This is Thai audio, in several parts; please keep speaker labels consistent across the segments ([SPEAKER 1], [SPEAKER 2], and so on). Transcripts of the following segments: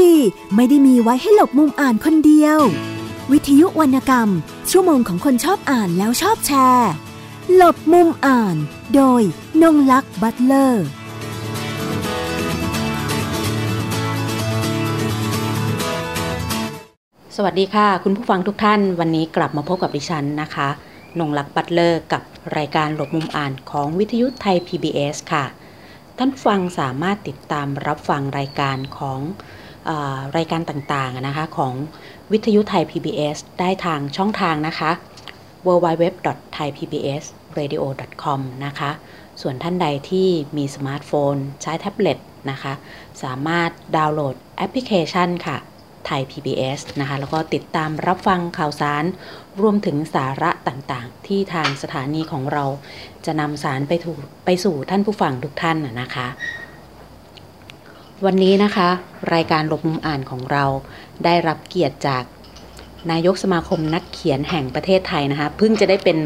[SPEAKER 1] ดีไม่ได้มีไว้ให้หลบมุมอ่านคนเดียว วิทยุวรรณกรรม ชั่วโมงของคนชอบอ่านแล้วชอบแชร์ หลบมุมอ่าน โดยนงลักษณ์บัตเลอร์
[SPEAKER 2] สวัสดีค่ะ คุณผู้ฟังทุกท่าน วันนี้กลับมาพบกับดิฉันนะคะนงลักษณ์บัตเลอร์กับรายการหลบมุมอ่านของวิทยุไทย PBS ค่ะ ท่านฟังสามารถติดตามรับฟังรายการของ รายการต่างๆนะคะของวิทยุไทย PBS ได้ทางช่องทางนะคะ www.thaipbsradio.com นะคะ ส่วนท่านใดที่มีสมาร์ทโฟน ใช้แท็บเล็ตนะคะ สามารถดาวน์โหลดแอปพลิเคชันค่ะไทย PBS นะคะ แล้วก็ติดตามรับฟังข่าวสาร รวมถึงสาระต่างๆ ที่ทางสถานีของเราจะนำสารไปถูไปสู่ท่านผู้ฟังทุกท่านนะคะ วันนี้นะคะ รายการหลบมุมอ่านของเราได้รับเกียรติจากนายกสมาคมนักเขียนแห่งประเทศไทยนะคะเพิ่งจะได้เป็น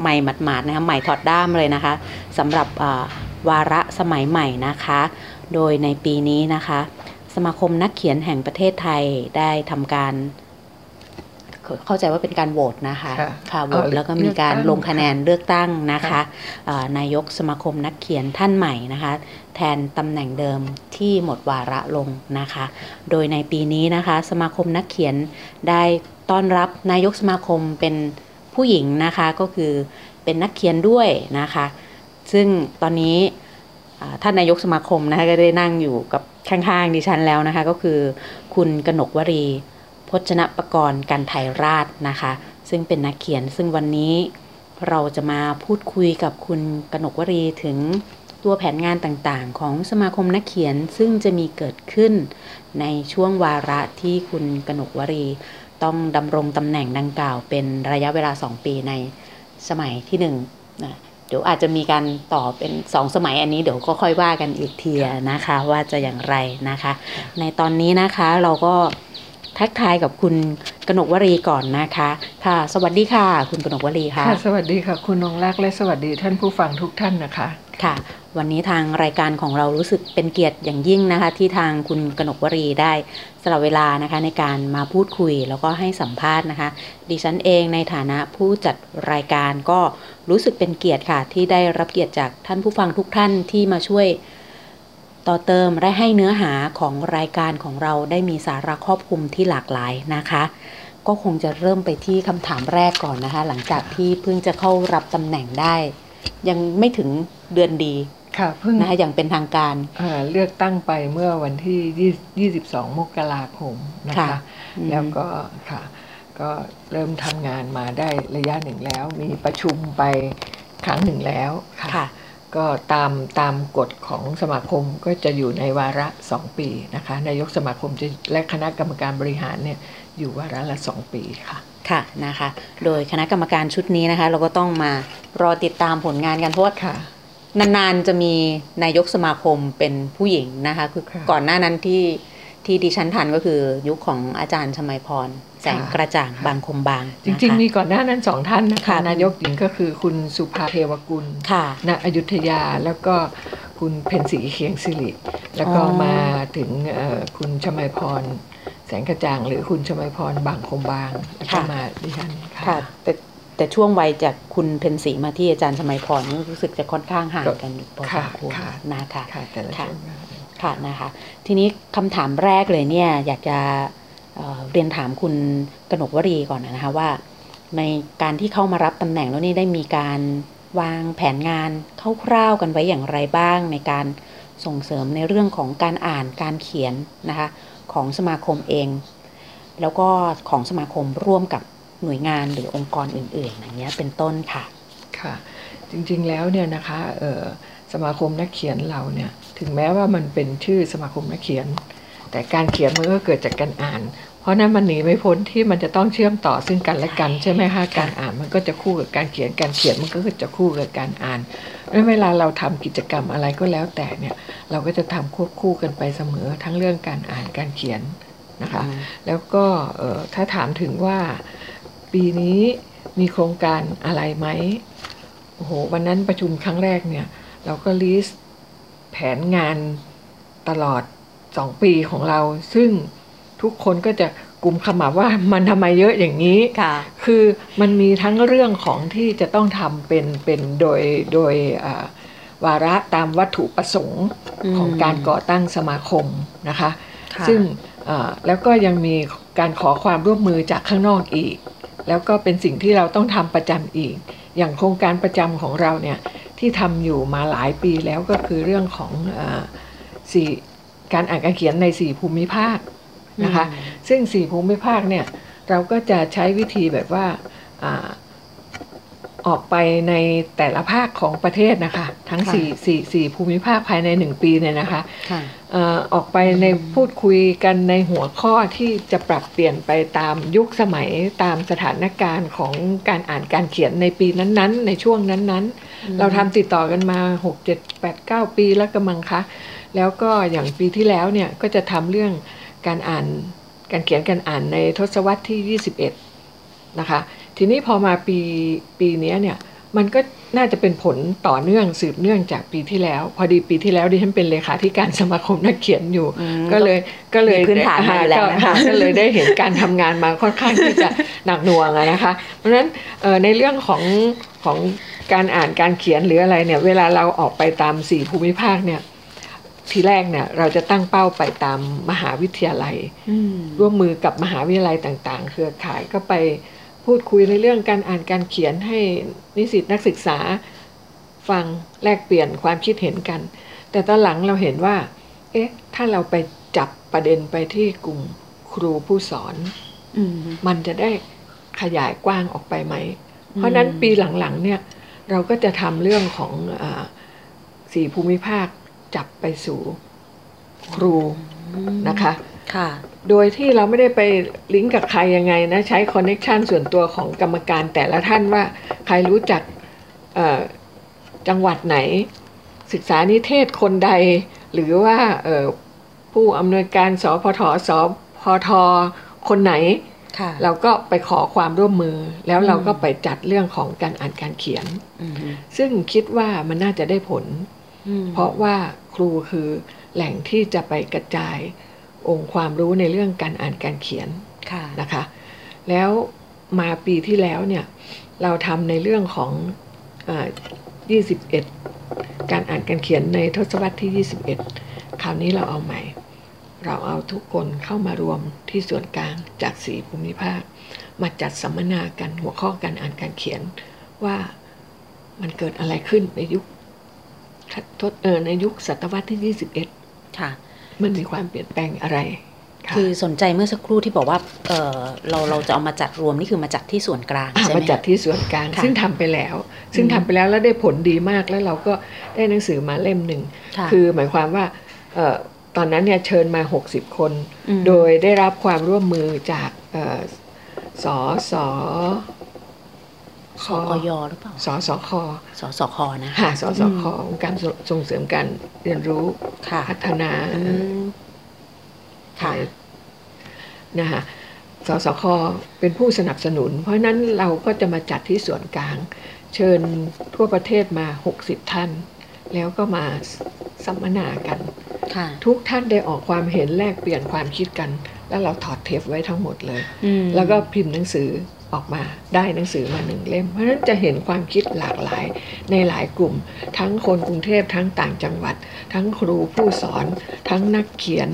[SPEAKER 2] ใหม่หมาดๆนะคะใหม่ถอดด้ามเลยนะคะสำหรับวาระสมัยใหม่นะคะ โดยในปีนี้นะคะ สมาคมนักเขียนแห่งประเทศไทยได้ทำการ เข้าใจว่าเป็นการโหวตนะคะ
[SPEAKER 3] ค่ะ
[SPEAKER 2] ค่ะโหวต
[SPEAKER 3] เอา
[SPEAKER 2] แล้วก็มีการ
[SPEAKER 3] เลือกตั้ง
[SPEAKER 2] ลงคะแนนเลือกตั้งนะคะ
[SPEAKER 3] ค่ะ
[SPEAKER 2] เอ่อนายกสมาคมนักเขียนท่านใหม่นะคะแทนตำแหน่งเดิมที่หมดวาระลงนะคะ โดยในปีนี้นะคะ สมาคมนักเขียนได้ต้อนรับนายกสมาคมเป็นผู้หญิงนะคะก็คือเป็นนักเขียนด้วยนะคะ ซึ่งตอนนี้อ่าท่านนายกสมาคมนะคะก็ได้นั่งอยู่กับข้างๆดิฉันแล้วนะคะ ก็คือคุณกนกวรี พจนประกรณ์กันไทยราชนะคะ ซึ่งเป็นนักเขียนซึ่งวันนี้เราจะมาพูดคุยกับคุณกนกวรีถึงตัวแผนงานต่างๆ ของสมาคมนักเขียนซึ่งจะมีเกิดขึ้นในช่วงวาระที่คุณกนกวรีต้องดำรงตำแหน่งดังกล่าวเป็นระยะเวลา 2 ปีในสมัยที่1นะเดี๋ยวอาจจะมีการต่อเป็น 2 สมัยอันนี้เดี๋ยวก็ค่อยว่ากันอีกทีนะคะว่าจะอย่างไรนะคะ ในตอนนี้นะคะเราก็ ทักทายกับคุณกนกวรีก่อนนะคะ ค่ะ สวัสดีค่ะ คุณกนกวรีค่ะ
[SPEAKER 3] ค่ะ สวัสดีค่ะ คุณนงรักและสวัสดีท่านผู้ฟังทุกท่านนะคะ
[SPEAKER 2] ค่ะ วันนี้ทางรายการของเรารู้สึกเป็นเกียรติอย่างยิ่งนะคะ ที่ทางคุณกนกวรีได้สละเวลานะคะในการมาพูดคุยแล้วก็ให้สัมภาษณ์นะคะ ดิฉันเองในฐานะผู้จัดรายการก็รู้สึกเป็นเกียรติค่ะ ที่ได้รับเกียรติจากท่านผู้ฟังทุกท่านที่มาช่วย ต่อเติมและให้เนื้อหาของรายการของเราได้มีสาระครอบคลุมที่หลากหลายนะคะ ก็คงจะเริ่มไปที่คำถามแรกก่อนนะคะ หลังจากที่เพิ่งจะเข้ารับตำแหน่งได้ ยังไม่ถึงเดือนดี
[SPEAKER 3] ค่ะเพิ่ง
[SPEAKER 2] นะคะอย่างเป็นทางการ
[SPEAKER 3] เอ่อเลือกตั้งไปเมื่อวันที่ 22 มกราคมนะ
[SPEAKER 2] ค่ะ
[SPEAKER 3] คะ
[SPEAKER 2] อืม
[SPEAKER 3] แล้วก็ค่ะ ก็เริ่มทำงานมาได้ระยะหนึ่งแล้ว มีประชุมไปครั้งหนึ่งแล้วค่ะ
[SPEAKER 2] ค่ะ
[SPEAKER 3] ก็ตามตามกฎของสมาคมก็จะอยู่ในวาระ 2 ปีนะคะนายกสมาคมจะและคณะกรรมการบริหารเนี่ยอยู่วาระละ 2 ปีค่ะ
[SPEAKER 2] ค่ะนะคะ โดยคณะกรรมการชุดนี้นะคะ เราก็ต้องมารอติดตามผลงานกันเพราะว่า
[SPEAKER 3] ค่ะ
[SPEAKER 2] นานๆจะมีนายกสมาคมเป็นผู้หญิงนะคะ คือ
[SPEAKER 3] ค่ะ
[SPEAKER 2] ก่อนหน้านั้นที่ ที่ดิฉันทันก็คือยุคของอาจารย์ชมัยพร แสง
[SPEAKER 3] ค่ะ
[SPEAKER 2] กระจ่าง
[SPEAKER 3] ค่ะ
[SPEAKER 2] บางคมบาง
[SPEAKER 3] จริง
[SPEAKER 2] นะคะ
[SPEAKER 3] ๆมีก่อนหน้านั้นสองท่านนะคะ
[SPEAKER 2] ค่ะ
[SPEAKER 3] นายกหญิงก็คือคุณสุภาเทวกุล
[SPEAKER 2] ค่ะ
[SPEAKER 3] ณอยุธยาแล้วก็คุณเพนสีเคียงสิริแล้วก็
[SPEAKER 2] อ๋อ
[SPEAKER 3] มาถึงเอ่อคุณชมัยพร แสงกระจ่างหรือคุณชมัยพรบางคมบางแล้วก็มาดิฉัน
[SPEAKER 2] ค่ะ
[SPEAKER 3] ค่ะ
[SPEAKER 2] แต่แต่ช่วงวัยจากคุณเพนสีมาที่อาจารย์ชมัยพรนี่รู้สึกจะค่อนข้างห่างกันอยู่พอส
[SPEAKER 3] ค่ะ
[SPEAKER 2] มควร
[SPEAKER 3] ค่ะ
[SPEAKER 2] นะคะ
[SPEAKER 3] ค่ะแต่ละ
[SPEAKER 2] ค่ะ
[SPEAKER 3] ช่วงเวลา
[SPEAKER 2] ค่ะนะคะทีนี้คำถามแรกเลยเนี่ยอยากจะเเรียนถามคุณกนกวรีก่อนนะคะว่า ในการที่เข้ามารับตำแหน่งแล้วนี่ได้มีการวางแผนงานคร่าวๆกันไว้อย่างไรบ้าง ในการส่งเสริมในเรื่องของการอ่านการเขียนนะคะของสมาคมเอง แล้วก็ของสมาคมร่วมกับหน่วยงานหรือองค์กรอื่นๆอย่างเงี้ยเป็นต้นค่ะ
[SPEAKER 3] ค่ะ จริงๆแล้วเนี่ยนะคะสมาคมนักเขียนเราเนี่ย ถึงแม้ว่ามันเป็นชื่อสมาคมนักเขียน แต่การเขียนมันก็เกิดจากการอ่าน เพราะนั้นมันหนีไม่พ้นที่มันจะต้องเชื่อมต่อซึ่งกันและกันใช่ไหมคะการอ่านมันก็จะคู่กับการเขียนการเขียนมันก็จะคู่กับการอ่านแล้วเวลาเราทำกิจกรรมอะไรก็แล้วแต่เนี่ยเราก็จะทำควบคู่กันไปเสมอทั้งเรื่องการอ่านการเขียนนะคะ
[SPEAKER 2] อืม
[SPEAKER 3] แล้วก็เอ่อถ้าถามถึงว่าปีนี้มีโครงการอะไรไหมโอ้โหวันนั้นประชุมครั้งแรกเนี่ย เราก็ลิสต์ แผนงานตลอดสองปีของเรา ซึ่งทุกคนก็จะกลุ่มขมับว่ามันทำไมเยอะอย่างนี้
[SPEAKER 2] ค่ะ
[SPEAKER 3] คือมันมีทั้งเรื่องของที่จะต้องทำเป็นเป็นโดยโดยอ่าวาระตามวัตถุประสงค์
[SPEAKER 2] อืม
[SPEAKER 3] ของการก่อตั้งสมาคมนะคะ
[SPEAKER 2] ค่ะ
[SPEAKER 3] ซึ่งอ่าแล้วก็ยังมีการขอความร่วมมือจากข้างนอกอีก แล้วก็เป็นสิ่งที่เราต้องทำประจำอีก อย่างโครงการประจำของเราเนี่ย ที่ทำอยู่มาหลายปีแล้วก็คือเรื่องของอาสี่การอ่านการเขียนในสี่ภูมิภาคนะคะ ซึ่งสี่ภูมิภาคเนี่ยเราก็จะใช้วิธีแบบว่าอาออกไปในแต่ละภาคของประเทศนะคะ ทั้ง
[SPEAKER 2] ค่ะ
[SPEAKER 3] สี่สี่สี่ภูมิภาคภายในหนึ่งปีเนี่ยนะคะ
[SPEAKER 2] ค่ะ
[SPEAKER 3] เอ่อออกไปในพูดคุยกันในหัวข้อที่จะปรับเปลี่ยนไปตามยุคสมัยตามสถานการณ์ของการอ่านการเขียนในปีนั้นๆ ในช่วงนั้นๆ เราทำติดต่อกันมา6 7 8 9ปีแล้วกำมังคะแล้วก็อย่างปีที่แล้วเนี่ยก็จะทำเรื่องการอ่านการเขียนการอ่านในทศวรรษที่ 21 นะคะ ทีนี้พอมาปีปีเนี้ยเนี่ยมันก็น่าจะเป็นผลต่อเนื่องสืบเนื่องจากปีที่แล้ว พอดีปีที่แล้วดิฉันเป็นเลขาธิการสมาคมนักเขียนอยู่
[SPEAKER 2] อืม
[SPEAKER 3] ก็เลยก็เลย
[SPEAKER 2] มีพื้นฐานมาอยู่แล้วนะคะ
[SPEAKER 3] ก็ก็เลยได้เห็นการทำงานมาค่อนข้างที่จะหนักหน่วงอะนะคะ เพราะฉะนั้นเอ่อในเรื่องของของ การอ่านการเขียนหรืออะไรเนี่ย เวลาเราออกไปตามสี่ภูมิภาคเนี่ย ทีแรกเนี่ยเราจะตั้งเป้าไปตามมหาวิทยาลัย
[SPEAKER 2] อืม
[SPEAKER 3] ร่วมมือกับมหาวิทยาลัยต่าง ๆ เครือข่ายก็ไปพูดคุยในเรื่องการอ่านการเขียนให้นิสิตนักศึกษาฟังแลกเปลี่ยนความคิดเห็นกัน แต่ตอนหลังเราเห็นว่า เอ๊ะ ถ้าเราไปจับประเด็นไปที่กลุ่มครูผู้สอน
[SPEAKER 2] อืม
[SPEAKER 3] มันจะได้ขยายกว้างออกไปไหม เพราะฉะนั้นปีหลังๆเนี่ย เราก็จะทำเรื่องของอาสี่ภูมิภาคจับไปสู่ครูนะคะ
[SPEAKER 2] ค่ะ
[SPEAKER 3] โดยที่เราไม่ได้ไปลิงก์กับใครยังไงนะใช้ connection ส่วนตัวของกรรมการแต่ละท่านว่าใครรู้จักเอ่อจังหวัดไหน ศึกษานิเทศคนใด หรือว่าเอ่อผู้อำนวยการสพทสพทคนไหน
[SPEAKER 2] ค่ะ
[SPEAKER 3] เราก็ไปขอความร่วมมือ แล้วเราก็ไปจัดเรื่องของการอ่านการเขียน
[SPEAKER 2] อืม
[SPEAKER 3] ซึ่งคิดว่ามันน่าจะได้ผล
[SPEAKER 2] อืม
[SPEAKER 3] เพราะว่าครูคือแหล่งที่จะไปกระจายองค์ความรู้ในเรื่องการอ่านการเขียน
[SPEAKER 2] ค่ะ
[SPEAKER 3] นะคะ แล้วมาปีที่แล้วเนี่ยเราทำในเรื่องของอา21 การอ่านการเขียนในทศวรรษที่ 21 คราวนี้เราเอาใหม่ เราเอาทุกคนเข้ามารวมที่ส่วนกลางจากสีภูมิภาค มาจัดสัมมนากันหัวข้อการอ่านการเขียนว่ามันเกิดอะไรขึ้นในยุคทศเออในยุคศตวรรษที่ 21
[SPEAKER 2] ค่ะ
[SPEAKER 3] มันมีความเปลี่ยนแปลงอะไระ
[SPEAKER 2] คือสนใจเมื่อสักครู่ที่บอกว่าเออเราเราจะเอามาจัดรวมนี่คือมาจัดที่ส่วนกลาง
[SPEAKER 3] อะ
[SPEAKER 2] ใช่ไหม
[SPEAKER 3] มาจัดที่ส่วนกลาง
[SPEAKER 2] ค่ะ
[SPEAKER 3] ซึ่งทำไปแล้ว ซึ่งทำไปแล้วแล้วได้ผลดีมากแล้วเราก็ได้หนังสือมาเล่มหนึ่ง
[SPEAKER 2] ค่ะ
[SPEAKER 3] คือหมายความว่าเอ่อ ตอนนั้นเนี่ยเชิญมา 60 คน
[SPEAKER 2] ม
[SPEAKER 3] โดยได้รับความร่วมมือจากเอ่อสส
[SPEAKER 2] สกยหรือเปล่า
[SPEAKER 3] สสค
[SPEAKER 2] สสคนะ
[SPEAKER 3] ค่ะสสคองค์การส่งเสริมการเรียนรู้
[SPEAKER 2] ค่ะ
[SPEAKER 3] พัฒนา
[SPEAKER 2] อืมค่ะ
[SPEAKER 3] นะคะสสคเป็นผู้สนับสนุน เพราะฉะนั้นเราก็จะมาจัดที่ส่วนกลาง เชิญทั่วประเทศมา 60 ท่าน แล้วก็มาสัมมนากัน
[SPEAKER 2] ค่ะ
[SPEAKER 3] ทุกท่านได้ออกความเห็นแลกเปลี่ยนความคิดกัน แล้วเราถอดเทปไว้ทั้งหมดเลย
[SPEAKER 2] อืม
[SPEAKER 3] แล้วก็พิมพ์หนังสือออกมาได้หนังสือมาหนึ่งเล่ม เพราะฉะนั้นจะเห็นความคิดหลากหลายในหลายกลุ่ม ทั้งคนกรุงเทพทั้งต่างจังหวัด ทั้งครูผู้สอน ทั้งนักเขียน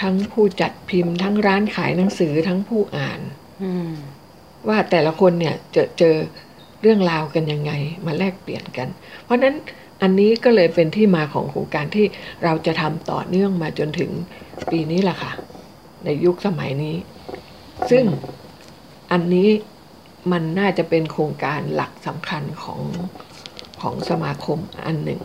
[SPEAKER 3] ทั้งผู้จัดพิมพ์ ทั้งร้านขายหนังสือทั้งผู้อ่าน
[SPEAKER 2] อืม
[SPEAKER 3] ว่าแต่ละคนเนี่ยเจอเจอเรื่องราวกันยังไง มาแลกเปลี่ยนกัน เพราะฉะนั้น อันนี้ก็เลยเป็นที่มาของโครงการที่เราจะทำต่อเนื่องมาจนถึงปีนี้แหละค่ะ ในยุคสมัยนี้ ซึ่งอันนี้มันน่าจะเป็นโครงการหลักสำคัญของของสมาคมอันหนึ่ง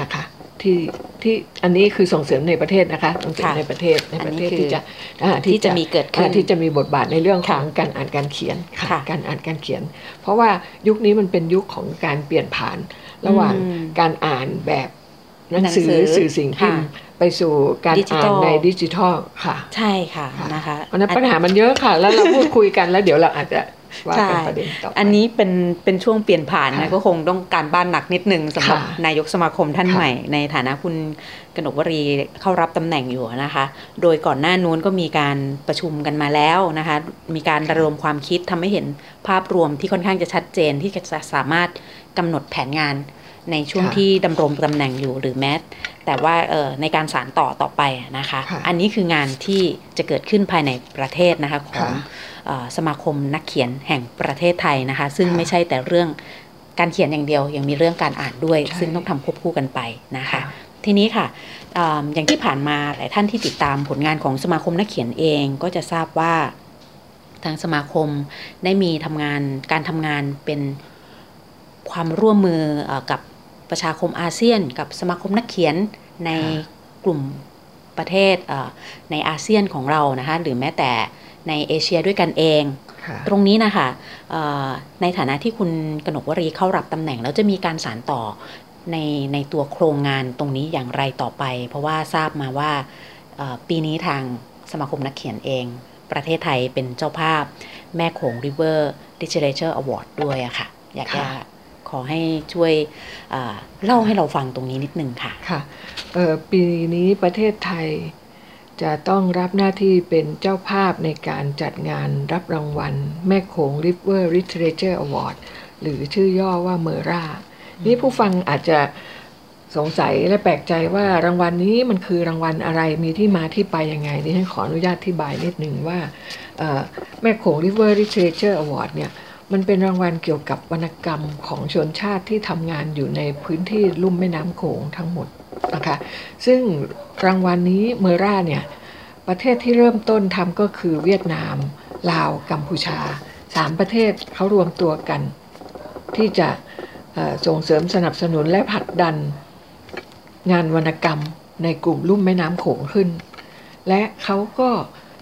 [SPEAKER 3] นะคะที่ที่อันนี้คือส่งเสริมในประเทศนะคะส่งเสริม
[SPEAKER 2] ค่ะ
[SPEAKER 3] ในประเทศในประเทศ
[SPEAKER 2] อันนี้คือ
[SPEAKER 3] ที่จะอ่า
[SPEAKER 2] ที่จะมีเกิดขึ้น
[SPEAKER 3] อ่าที่จะมีบทบาทในเรื่องของ
[SPEAKER 2] ค่ะ
[SPEAKER 3] การอ่านการเขียนค่ะ
[SPEAKER 2] ค่ะ
[SPEAKER 3] การอ่านการเขียน เพราะว่ายุคนี้มันเป็นยุคของการเปลี่ยนผ่าน ระหว่าง
[SPEAKER 2] อืม
[SPEAKER 3] การอ่านแบบหนังสือ
[SPEAKER 2] หนังสือ
[SPEAKER 3] สื่อสิ่งพิมพ์
[SPEAKER 2] ค่ะ
[SPEAKER 3] ไปสู่การ
[SPEAKER 2] ดิจิ
[SPEAKER 3] อ่า
[SPEAKER 2] ทั
[SPEAKER 3] น
[SPEAKER 2] ล
[SPEAKER 3] ในดิจิทัลค่ะ
[SPEAKER 2] ใช่ค่ะ
[SPEAKER 3] ค่ะ
[SPEAKER 2] นะคะ
[SPEAKER 3] เพราะฉะนั้นปัญหามันเยอะค่ะ แล้วเราพูดคุยกันแล้วเดี๋ยวเราอาจจะ ว่า
[SPEAKER 2] ใช่
[SPEAKER 3] เป็นประเด็นต่อไป
[SPEAKER 2] อันนี้เป็นเป็นช่วงเปลี่ยนผ่านนะ
[SPEAKER 3] ค่ะ
[SPEAKER 2] ก็คงต้องการบ้านหนักนิดนึงสำหรับ
[SPEAKER 3] ค่ะ
[SPEAKER 2] นายกสมาคมท่าน
[SPEAKER 3] ค่ะ
[SPEAKER 2] ใหม่ ในฐานะคุณกนกวรีเข้ารับตำแหน่งอยู่นะคะ โดยก่อนหน้านู้นก็มีการประชุมกันมาแล้วนะคะ มีการระดมความคิดทำให้เห็นภาพรวมที่ค่อนข้างจะชัดเจนที่จะสามารถกำหนดแผนงานในช่วง
[SPEAKER 3] ค่ะ
[SPEAKER 2] ที่ดำรงตำแหน่งอยู่หรือแม้แต่ว่าเอ่อในการสารต่อต่อไปนะคะ
[SPEAKER 3] ค่ะ
[SPEAKER 2] อันนี้คืองานที่จะเกิดขึ้นภายในประเทศนะคะของ
[SPEAKER 3] ค่ะ
[SPEAKER 2] เอ่อ สมาคมนักเขียนแห่งประเทศไทยนะคะ ซึ่ง
[SPEAKER 3] ค่ะ
[SPEAKER 2] ไม่ใช่แต่เรื่องการเขียนอย่างเดียว ยังมีเรื่องการอ่านด้วย
[SPEAKER 3] ใช่
[SPEAKER 2] ซึ่งต้องทำควบคู่กันไปนะคะ
[SPEAKER 3] ค่ะ
[SPEAKER 2] ทีนี้ค่ะเอมอย่างที่ผ่านมาหลายท่านที่ติดตามผลงานของสมาคมนักเขียนเองก็จะทราบว่าทางสมาคมได้มีทำงานการทำงานเป็นความร่วมมือเออกับประชาคมอาเซียน กับสมาคมนักเขียนใน
[SPEAKER 3] ค่ะ
[SPEAKER 2] กลุ่มประเทศเอ่อในอาเซียนของเรานะคะหรือแม้แต่ ในเอเชียด้วยกันเอง
[SPEAKER 3] ค่ะ
[SPEAKER 2] ตรงนี้นะคะเอ่อในฐานะที่คุณกนกวรีเข้ารับตำแหน่ง แล้วจะมีการสานต่อในในตัวโครงงานตรงนี้อย่างไรต่อไป เพราะว่าทราบมาว่าเอ่อปีนี้ทางสมาคมนักเขียนเอง ประเทศไทยเป็นเจ้าภาพแม่โขง River Literature Award ด้วยอะค่ะ อยากจะ
[SPEAKER 3] ค่ะ
[SPEAKER 2] ขอให้ช่วยเอ่อเล่าให้เราฟังตรงนี้นิดนึงค่ะ
[SPEAKER 3] ค่ะเอ่อปีนี้ประเทศไทย จะต้องรับหน้าที่เป็นเจ้าภาพในการจัดงานรับรางวัล แม่โขง River Literature Award หรือชื่อย่อว่าเมอร่า นี่ผู้ฟังอาจจะสงสัยและแปลกใจว่ารางวัลนี้มันคือรางวัลอะไรมีที่มาที่ไปยังไงดิฉันขออนุญาตอธิบายนิดนึงว่าแม่โขง River Literature Award เนี่ยมันเป็นรางวัลเกี่ยวกับวรรณกรรมของชนชาติที่ทำงานอยู่ในพื้นที่ลุ่มแม่น้ำโขงทั้งหมด นะคะซึ่งรางวัลนี้เมอร่าเนี่ยประเทศที่เริ่มต้นทำก็คือเวียดนาม ลาว กัมพูชาสามประเทศเขารวมตัวกัน ที่จะเอ่อส่งเสริมสนับสนุนและผลักดันงานวรรณกรรมในกลุ่มลุ่มแม่น้ำโขงขึ้น และเขาก็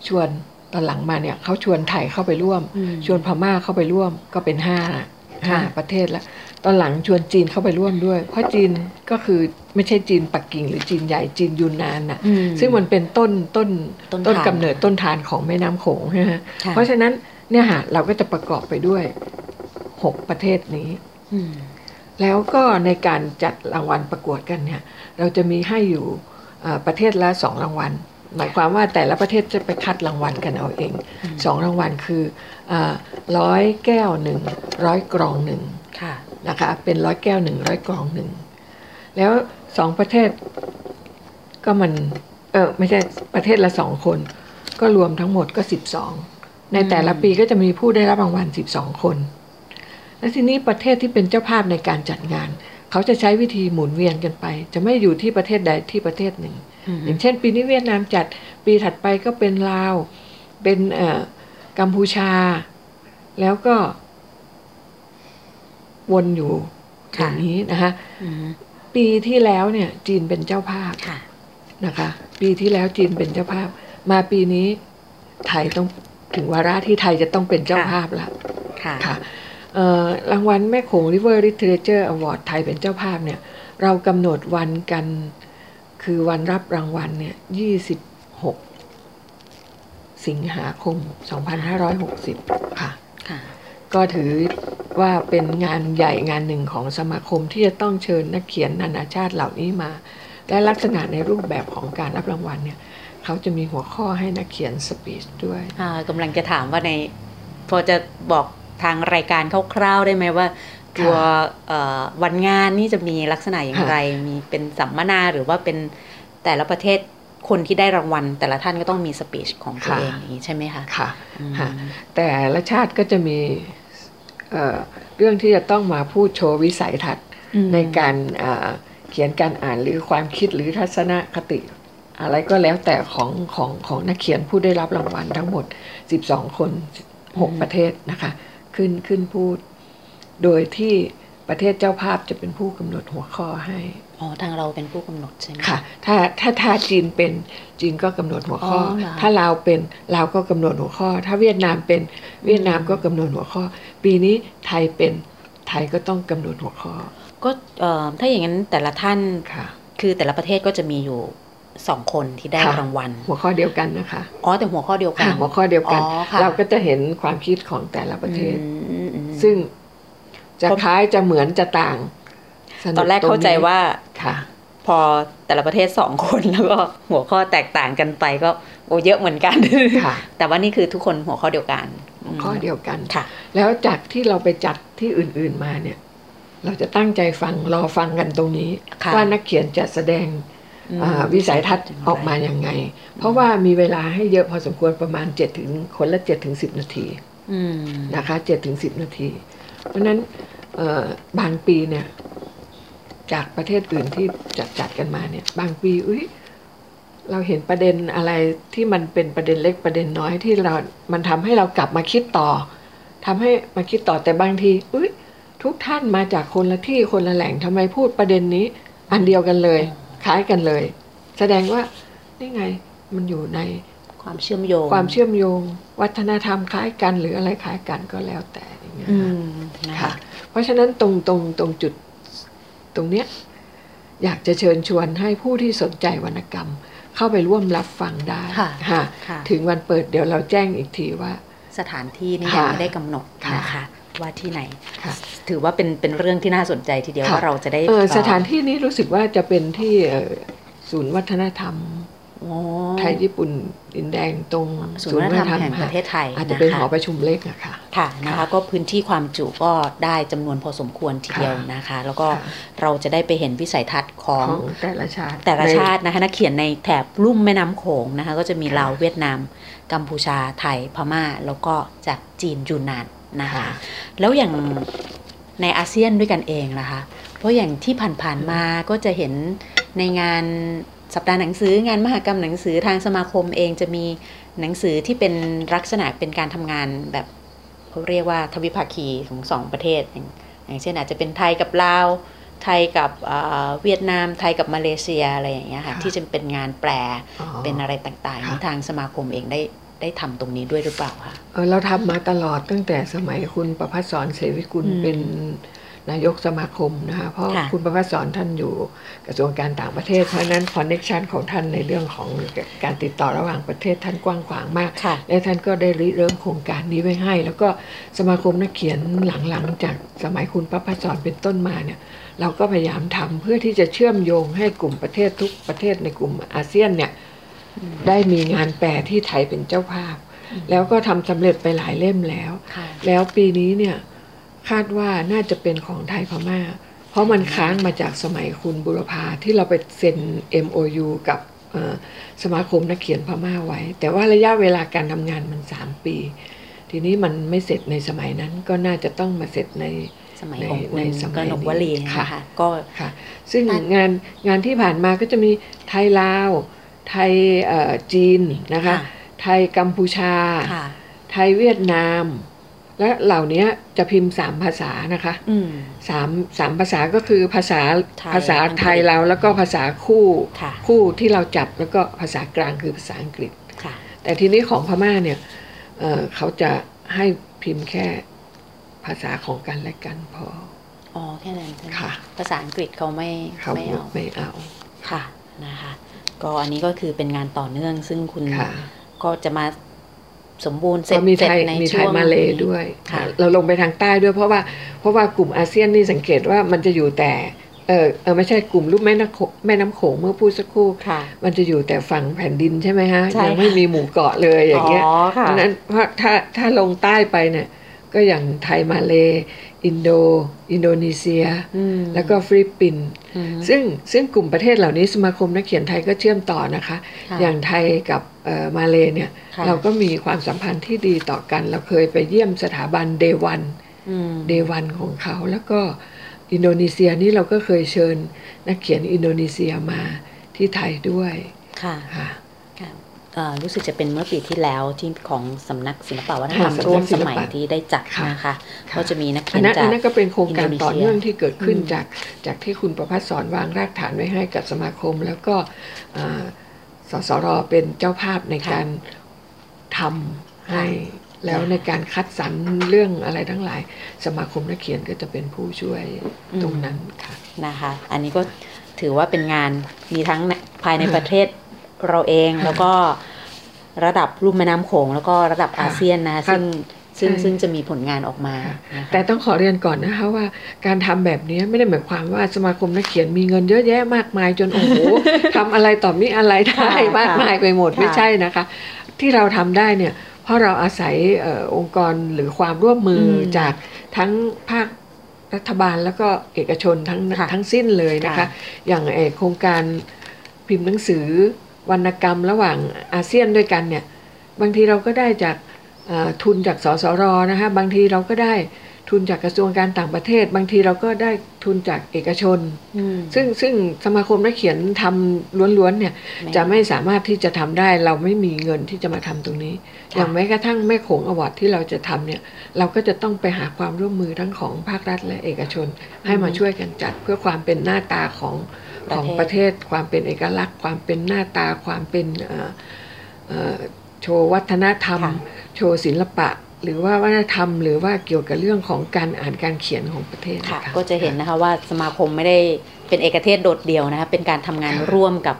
[SPEAKER 3] ชวนตอนหลังมาเนี่ยเขาชวนไทยเข้าไปร่วม
[SPEAKER 2] อืม
[SPEAKER 3] ชวนพม่าเข้าไปร่วมก็เป็นห้าละห้า
[SPEAKER 2] ค่ะ
[SPEAKER 3] ประเทศละ ตอนหลังชวนจีนเข้าไปร่วมด้วย เพราะจีนก็คือไม่ใช่จีนปักกิ่ง หรือจีนใหญ่จีนยูนนานน่ะ
[SPEAKER 2] อืม
[SPEAKER 3] ซึ่งมันเป็นต้นต้น
[SPEAKER 2] ต้น
[SPEAKER 3] ต้น
[SPEAKER 2] ทาง
[SPEAKER 3] กำเนิดต้นทานของแม่น้ำโขงใช่ไหมฮะ
[SPEAKER 2] ค่ะ
[SPEAKER 3] เพราะฉะนั้นเนี่ยฮะเราก็จะประกอบไปด้วยหกประเทศนี้
[SPEAKER 2] อืม
[SPEAKER 3] แล้วก็ในการจัดรางวัลประกวดกันเนี่ย เราจะมีให้อยู่เอ่อประเทศละสองรางวัล หมายความว่าแต่ละประเทศจะไปคัดรางวัลกันเอาเองสองรางวัลคือร้อยแก้วหนึ่งร้อยกรองหนึ่ง
[SPEAKER 2] ค่ะ
[SPEAKER 3] นะคะเป็นร้อยแก้วหนึ่งร้อยกรองหนึ่งแล้วสองประเทศก็มันเออไม่ใช่ประเทศละสองคน ก็รวมทั้งหมดก็สิบสองในแต่ละปีก็จะมีผู้ได้รับรางวัลสิบสองคน และทีนี้ประเทศที่เป็นเจ้าภาพในการจัดงาน เขาจะใช้วิธีหมุนเวียนกันไป จะไม่อยู่ที่ประเทศใดที่ประเทศหนึ่ง
[SPEAKER 2] อืม
[SPEAKER 3] อย่างเช่น ปีนี้เวียดนามจัดปีถัดไปก็เป็นลาว เป็นเอ่อกัมพูชา แล้วก็ วนอยู่อ
[SPEAKER 2] ค่ะ
[SPEAKER 3] ย่างนี้นะคะ
[SPEAKER 2] อืม
[SPEAKER 3] ปีที่แล้วเนี่ยจีนเป็นเจ้าภาพ
[SPEAKER 2] ค่ะ
[SPEAKER 3] นะคะ ปีที่แล้วจีนเป็นเจ้าภาพ มาปีนี้ไทยต้องถึงวาระที่ไทยจะต้องเป็นเจ้า
[SPEAKER 2] ค่ะ
[SPEAKER 3] ภาพแล้ว
[SPEAKER 2] ค่ะ
[SPEAKER 3] ค่ะเอ่อรางวัลแม่โขง River Literature Award ไทยเป็นเจ้าภาพเนี่ย เรากำหนดวันกันคือวันรับรางวัลเนี่ย 26 สิงหาคม 2560 ค่ะ
[SPEAKER 2] ค่ะ
[SPEAKER 3] ก็ถือ ว่าเป็นงานใหญ่งานหนึ่งของสมาคมที่จะต้องเชิญนักเขียนนานาชาติเหล่านี้มา และลักษณะในรูปแบบของการรับรางวัลเนี่ยเขาจะมีหัวข้อให้นักเขียนสปีชด้วย
[SPEAKER 2] อ่ากำลังจะถามว่าใน พอจะบอกทางรายการคร่าวๆได้ไหมว่าตัวเอ่อวันงานนี่จะมีลักษณะอย่างไร มีเป็นสัมมนาหรือว่าเป็นแต่ละประเทศคนที่ได้รางวัล แต่ละท่านก็ต้องมีสปีชของตัว
[SPEAKER 3] ค่ะ
[SPEAKER 2] เองอย่างนี้ใช่ไหมคะ
[SPEAKER 3] ค่ะ
[SPEAKER 2] อืม
[SPEAKER 3] ค่ะแต่ละชาติก็จะมี เอ่อเรื่องที่จะต้องมาพูดโชว์วิสัยทัศน์
[SPEAKER 2] อืม
[SPEAKER 3] ในการเอ่อเขียนการอ่านหรือความคิดหรือทัศนคติ อะไรก็แล้วแต่ของของของนักเขียนผู้ได้รับรางวัลทั้งหมด 12 คน 6 ประเทศนะคะ ขึ้นขึ้นพูด โดยที่ประเทศเจ้าภาพจะเป็นผู้กำหนดหัวข้อให้
[SPEAKER 2] อ๋อทางเราเป็นผู้กำหนดใช่ไหม
[SPEAKER 3] ค่ะ ถ้าถ้าถ้าจีนเป็นจีนก็กำหนดหัวข้ออ
[SPEAKER 2] อเหรอ
[SPEAKER 3] ถ้าลาวเป็นลาวก็กำหนดหัวข้อ ถ้าเวียดนามเป็นเวียดนามก็กำหนดหัวข้อ ปีนี้ไทยเป็นไทยก็ต้องกำหนดหัวข้อ
[SPEAKER 2] ก็เอ่อถ้าอย่างนั้นแต่ละท่าน
[SPEAKER 3] ค่ะ
[SPEAKER 2] คือแต่ละประเทศก็จะมีอยู่สองคนที่ได้
[SPEAKER 3] ค่ะ
[SPEAKER 2] รางวัล
[SPEAKER 3] หัวข้อเดียวกันนะคะ
[SPEAKER 2] อ๋อแต่หัวข้อเดียวกั
[SPEAKER 3] ค่ะ
[SPEAKER 2] น
[SPEAKER 3] หัวข้อเดียวกัน
[SPEAKER 2] อ๋อค่ะ
[SPEAKER 3] เราก็จะเห็นความคิดของแต่ละประเทศ
[SPEAKER 2] อืมอืม
[SPEAKER 3] ซึ่งจะ
[SPEAKER 2] ผม
[SPEAKER 3] คล้ายจะเหมือนจะต่างส
[SPEAKER 2] ตอนแรกเข้าใจว่า
[SPEAKER 3] ค่ะ
[SPEAKER 2] พอแต่ละประเทศสองคนแล้วก็หัวข้อแตกต่างกันไปก็โอ้เยอะเหมือนกัน
[SPEAKER 3] ค่ะ
[SPEAKER 2] แต่ว่านี่คือทุกคนหัวข้อเดียวกัน
[SPEAKER 3] หัวข้อเดียวกัน
[SPEAKER 2] ค่ะ
[SPEAKER 3] แล้วจากที่เราไปจัดที่อื่น ๆมาเนี่ย เราจะตั้งใจฟังรอฟังกันตรงนี้
[SPEAKER 2] ค่ะ
[SPEAKER 3] ว่านักเขียนจะแสดง
[SPEAKER 2] อืม
[SPEAKER 3] อ่าวิสัยทัศน์ออกมาอย่างไง เพราะว่ามีเวลาให้เยอะพอสมควรประมาณ7ถึงคนละ7ถึง10นาที
[SPEAKER 2] อืม
[SPEAKER 3] นะคะ7ถึง10นาที เพราะฉะนั้นเอ่อบางปีเนี่ย จากประเทศอื่นที่จัดจัดกันมาเนี่ย บางปีอุ้ยเราเห็นประเด็นอะไรที่มันเป็นประเด็นเล็กประเด็นน้อยที่เรา มันทำให้เรากลับมาคิดต่อทำให้มาคิดต่อแต่บางทีอุ้ยทุกท่านมาจากคนละที่คนละแหล่งทำไมพูดประเด็นนี้ อันเดียวกันเลย คล้ายกันเลย แสดงว่านี่ไงมันอยู่ใน
[SPEAKER 2] ความเชื่อมโยง
[SPEAKER 3] ความเชื่อมโยง วัฒนธรรมคล้ายกันหรืออะไรคล้ายกันก็แล้วแต่อย่างเงี้ย
[SPEAKER 2] อื
[SPEAKER 3] ค่ะ
[SPEAKER 2] มนะ
[SPEAKER 3] ค่ะ
[SPEAKER 2] คะ
[SPEAKER 3] เพราะฉะนั้นตรงตรงตรงจุด ตรงเนี้ยอยากจะเชิญชวนให้ผู้ที่สนใจวรรณกรรม เข้าไปร่วมรับฟังได้
[SPEAKER 2] ค่ะ
[SPEAKER 3] ค่ะ
[SPEAKER 2] ค่ะ
[SPEAKER 3] ถึงวันเปิดเดี๋ยวเราแจ้งอีกทีว่า
[SPEAKER 2] สถานที่นี่
[SPEAKER 3] ค่ะ
[SPEAKER 2] ยังไม่ได้กำหนด
[SPEAKER 3] ค่ะ
[SPEAKER 2] นะคะว่าที่ไหน
[SPEAKER 3] ค่ะ
[SPEAKER 2] ถือว่าเป็นเป็นเรื่องที่น่าสนใจทีเดียว
[SPEAKER 3] ค่ะ
[SPEAKER 2] ว่าเราจะได้
[SPEAKER 3] เออ
[SPEAKER 2] เอ่อ
[SPEAKER 3] สถานที่นี้รู้สึกว่าจะเป็นที่เอ่อศูนย์วัฒนธรรม
[SPEAKER 2] โอ้
[SPEAKER 3] ไทยญี่ปุ่นดินแดงตรง
[SPEAKER 2] ศูนย์วัฒนธรรมแห่งประเทศไทย
[SPEAKER 3] อาจจะเป็น
[SPEAKER 2] นะคะ
[SPEAKER 3] หอประชุมเล็กอะค่ะ
[SPEAKER 2] ค่ะนะคะ
[SPEAKER 3] ค่ะ
[SPEAKER 2] ก็พื้นที่ความจุก็ได้จำนวนพอสมควรทีเดียว
[SPEAKER 3] ค่ะ
[SPEAKER 2] นะคะ แล้วก็
[SPEAKER 3] ค่ะ
[SPEAKER 2] เราจะได้ไปเห็นวิสัยทัศน์ของ
[SPEAKER 3] ของแต่ละชาติ
[SPEAKER 2] แต่ละ
[SPEAKER 3] ใน
[SPEAKER 2] ชาตินะคะนักเขียนในแถบลุ่มแม่น้ำโขงนะคะ ก็จะมี
[SPEAKER 3] ค่ะ
[SPEAKER 2] ลาวเวียดนาม กัมพูชาไทยพม่า แล้วก็จากจีนยูนนานนะคะ
[SPEAKER 3] ค่ะ
[SPEAKER 2] แล้วอย่างในอาเซียนด้วยกันเองนะคะ เพราะอย่างที่ผ่านๆมาก็จะเห็นในงาน สัปดาห์หนังสืองานมหกรรมหนังสือทางสมาคมเองจะมีหนังสือที่เป็นลักษณะเป็นการทำงานแบบเขาเรียกว่าทวิภาคีของสองประเทศ อย่างอย่างเช่นอาจจะเป็นไทยกับลาวไทยกับเอ่อเวียดนามไทยกับมาเลเซียอะไรอย่างเงี้ยค่ะ
[SPEAKER 3] ค่ะ
[SPEAKER 2] ที่จะเป็นงานแปล
[SPEAKER 3] อ๋อ
[SPEAKER 2] เป็นอะไรต่างๆ
[SPEAKER 3] ค่ะ
[SPEAKER 2] นี่ทางสมาคมเองได้ได้ทำตรงนี้ด้วยหรือเปล่าคะ
[SPEAKER 3] เออเราทำมาตลอดตั้งแต่สมัยคุณประภัสสร เสวิกุล
[SPEAKER 2] อืม
[SPEAKER 3] เป็น นายกสมาคมนะคะเพราะ
[SPEAKER 2] ค่ะ
[SPEAKER 3] คุณประภัสสรท่านอยู่กระทรวงการต่างประเทศ เพราะฉะนั้น connection ของท่านในเรื่องของการติดต่อระหว่างประเทศท่านกว้างขวางมาก
[SPEAKER 2] ค่ะ
[SPEAKER 3] และท่านก็ได้ริเริ่มโครงการนี้ไว้ให้ แล้วก็สมาคมนักเขียนหลังๆ จากสมัยคุณประภัสสรเป็นต้นมาเนี่ยเราก็พยายามทำเพื่อที่จะเชื่อมโยงให้กลุ่มประเทศทุกประเทศในกลุ่มอาเซียนเนี่ยได้มีงานแปลที่ไทยเป็นเจ้าภาพ แล้วก็ทำสำเร็จไปหลายเล่มแล้ว
[SPEAKER 2] ค่ะ
[SPEAKER 3] แล้วปีนี้เนี่ย คาดว่าน่าจะเป็นของไทยพม่า เพราะมันค้างมาจากสมัยคุณบุรพาที่เราไปเซ็น MOU กับเอ่อสมาคมนักเขียนพม่าไว้ แต่ว่าระยะเวลาการทำงานมัน 3 ปี ทีนี้มันไม่เสร็จในสมัยนั้นก็น่าจะต้องมาเสร็จใน
[SPEAKER 2] สมัย
[SPEAKER 3] ใน
[SPEAKER 2] ของคุ
[SPEAKER 3] ใน
[SPEAKER 2] ณ
[SPEAKER 3] สมั
[SPEAKER 2] ก
[SPEAKER 3] ย
[SPEAKER 2] นกวลี
[SPEAKER 3] นี้ค่ะ
[SPEAKER 2] นะคะก็
[SPEAKER 3] ค่ะ ซึ่ง
[SPEAKER 2] น่า
[SPEAKER 3] งานงานที่ผ่านมาก็จะมีไทยลาว ไทยเอ่อจีนนะคะ ไทยกัมพูชา
[SPEAKER 2] ค่ะ
[SPEAKER 3] ไทยเวียดนาม และเหล่านี้จะพิมพ์สามภาษานะคะ
[SPEAKER 2] อืม
[SPEAKER 3] สามสามภาษาก็คือภาษา
[SPEAKER 2] ไทย
[SPEAKER 3] ภาษา
[SPEAKER 2] อังกฤษ
[SPEAKER 3] ไทยเราแล้วก็ภาษาคู่
[SPEAKER 2] ค่ะ
[SPEAKER 3] คู่ที่เราจับแล้วก็ภาษากลางคือภาษาอังกฤษ
[SPEAKER 2] ค่ะ
[SPEAKER 3] แต่ทีนี้ของพม่าเนี่ยเอ่อเขาจะให้พิมพ์แค่ภาษาของกันและกันพอ
[SPEAKER 2] อ๋อแค่นั้นใช่ไหม
[SPEAKER 3] ค่ะ
[SPEAKER 2] ภาษาอังกฤษเขาไม่
[SPEAKER 3] เขา
[SPEAKER 2] ไม่เอา
[SPEAKER 3] ไม่เอา
[SPEAKER 2] ค่ะนะคะ ก็อันนี้ก็คือเป็นงานต่อเนื่องซึ่งคุณ
[SPEAKER 3] ค่ะ
[SPEAKER 2] ก็จะมา สมบูรณ์เสร็
[SPEAKER 3] ก็
[SPEAKER 2] จ
[SPEAKER 3] มี
[SPEAKER 2] เสร็
[SPEAKER 3] ไท
[SPEAKER 2] จ
[SPEAKER 3] ย
[SPEAKER 2] ใน
[SPEAKER 3] มีไท
[SPEAKER 2] ช่วยง
[SPEAKER 3] มาเล
[SPEAKER 2] นี้
[SPEAKER 3] ด้วย
[SPEAKER 2] ค่ะ
[SPEAKER 3] เราลงไปทางใต้ด้วยเพราะว่าเพราะว่ากลุ่มอาเซียนนี่สังเกตว่ามันจะอยู่แต่เออเออไม่ใช่กลุ่มรูปแม่น้ำโขงแม่น้ำโขงเมื่อพูดสักครู่
[SPEAKER 2] ค่ะ
[SPEAKER 3] มันจะอยู่แต่ฝั่งแผ่นดินใช่ไหมฮะ
[SPEAKER 2] ใช่
[SPEAKER 3] ยังไม่
[SPEAKER 2] ค่ะ
[SPEAKER 3] มีหมู่เกาะเลยอย่างเงี้ย
[SPEAKER 2] อ๋อค่ะ
[SPEAKER 3] เพราะฉะนั้นเพราะถ้าถ้าลงใต้ไปเนี่ยก็อย่างไทยมาเล อินโด อินโดนีเซีย
[SPEAKER 2] อืม
[SPEAKER 3] แล้วก็ฟิลิปปินส์
[SPEAKER 2] อืม
[SPEAKER 3] ซึ่งซึ่งกลุ่มประเทศเหล่านี้สมาคมนักเขียนไทยก็เชื่อมต่อนะคะ
[SPEAKER 2] ค่ะ
[SPEAKER 3] อย่างไทยกับเอ่อมาเลเนี่ย
[SPEAKER 2] ค่ะ
[SPEAKER 3] เราก็มีความสัมพันธ์ที่ดีต่อกัน เราเคยไปเยี่ยมสถาบันเดวัน
[SPEAKER 2] อืม
[SPEAKER 3] เดวันของเขาแล้วก็อินโดนีเซียนี่เราก็เคยเชิญนักเขียนอินโดนีเซียมาที่ไทยด้วย
[SPEAKER 2] ค่ะ
[SPEAKER 3] ค่ะ
[SPEAKER 2] ค่ะเอ่อ รู้สึกจะเป็นเมื่อปีที่แล้วที่ของสำนักศิลปวัฒนธรรม
[SPEAKER 3] ค่ะ
[SPEAKER 2] ร่วม
[SPEAKER 3] สำนักศิ
[SPEAKER 2] ส
[SPEAKER 3] ลปะ
[SPEAKER 2] มัยที่ได้จัด
[SPEAKER 3] ค่ะ
[SPEAKER 2] นะคะ
[SPEAKER 3] ค่ะ
[SPEAKER 2] ก็จะมีนัก
[SPEAKER 3] อั
[SPEAKER 2] เขี
[SPEAKER 3] น
[SPEAKER 2] ยน
[SPEAKER 3] นั้น
[SPEAKER 2] จา
[SPEAKER 3] อั
[SPEAKER 2] ก
[SPEAKER 3] นนั้นก็เป็นโครงการ
[SPEAKER 2] อินโดนีเซีย
[SPEAKER 3] ต่อเนื่องที่เกิดขึ้น
[SPEAKER 2] อืม
[SPEAKER 3] จากจากที่คุณประพัฒสอนวางรากฐานไว้ให้กับสมาคม แล้วก็อ่าสสรเป็นเจ้าภาพในการทำให้แล้วในการคัดสรรเรื่องอะไรทั้งหลาย สมาคมนักเขียนก็จะเป็นผู้ช่วยตรงนั้นค่ะ
[SPEAKER 2] นะคะ อันนี้ก็ถือว่าเป็นงานมีทั้งในภายในประเทศ เราเองแล้วก็ระดับลุ่มแม่น้ำโขงแล้วก็ระดับอาเซียนนะซึ่งซึ่งซึ่งจะมีผลงานออกมา
[SPEAKER 3] แต่ต้องขอเรียนก่อนนะคะว่าการทำแบบนี้ไม่ได้หมายความว่าสมาคมนักเขียนมีเงินเยอะแยะมากมายจนโอ้โหทำอะไรต่อมีอะไรได้มากมายไปหมดไม่ใช่นะคะ ที่เราทำได้เนี่ย เพราะเราอาศัยอองค์กรหรือความร่วมมือจากทั้งภาครัฐบาลแล้วก็เอกชนทั้งทั้งสิ้นเลยนะคะ อย่างโครงการพิมพ์หนังสือ วรรณกรรมระหว่างอาเซียนด้วยกันเนี่ยบางทีเราก็ได้จากทุนจากสสรนะคะบางทีเราก็ได้ทุนจากกระทรวงการต่างประเทศ บางทีเราก็ได้ทุนจากเอกชน ซึ่งซึ่งสมาคมนักเขียนทำล้วนๆเนี่ยจะไม่สามารถที่จะทำได้เราไม่มีเงินที่จะมาทำตรงนี้ อย่างแม้กระทั่งแม่โขงอวอร์ดที่เราจะทำเนี่ยเราก็จะต้องไปหาความร่วมมือทั้งของภาครัฐและเอกชน ให้มาช่วยกันจัดเพื่อความเป็นหน้าตาของ ของประเทศความเป็นเอกลักษณ์ ความเป็นหน้าตาความเป็นโชว์วัฒนธรรม โชว์ศิลปะ หรือว่าวัฒนธรรม หรือว่าเกี่ยวกับเรื่องของการอ่านการเขียนของประเทศ
[SPEAKER 2] ค่ะ ก็จะเห็นนะคะว่าสมาคมไม่ได้เป็นเอกเทศโดดเดี่ยวนะคะเป็นการทำงานร่วมกับ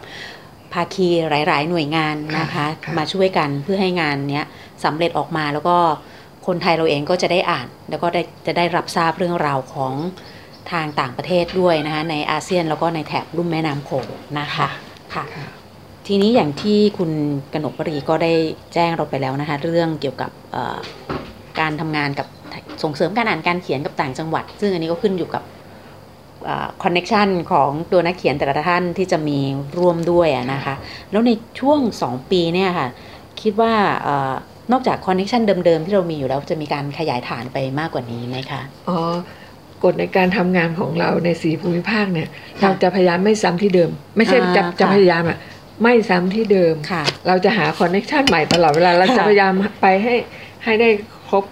[SPEAKER 2] ภาคีหลาย ๆ หน่วยงานนะคะมาช่วยกันเพื่อให้งานเนี้ยสำเร็จออกมาแล้วก็คนไทยเราเองก็จะได้อ่าน แล้วก็ได้จะได้รับทราบเรื่องราวของ ทางต่างประเทศด้วยนะคะในอาเซียนแล้วก็ในแถบลุ่มแม่น้ำโขงนะคะค่ะทีนี้อย่างที่คุณกนกปรีก็ได้แจ้งเราไปแล้วนะคะเรื่องเกี่ยวกับการทำงานกับส่งเสริมการอ่านการเขียนกับต่างจังหวัด ซึ่งอันนี้ก็ขึ้นอยู่กับconnection ของตัวนักเขียนแต่ละท่านที่จะมีร่วมด้วยนะคะ แล้วในช่วง 2 ปีเนี่ยค่ะ คิดว่านอกจาก connection เดิมๆ ที่เรามีอยู่แล้วจะมีการขยายฐานไปมากกว่านี้ไหมคะ
[SPEAKER 3] อ๋อ กฎในการทำงานของเราในสี่ภูมิภาคเนี่ย เราจะพยายามไม่ซ้ำที่เดิม ไม่ใช่จะจะพยายามอะไม่ซ้ำที่เดิม เราจะหา connection ใหม่ตลอดเวลาเราจะพยายามไปให้ให้ได้ครบ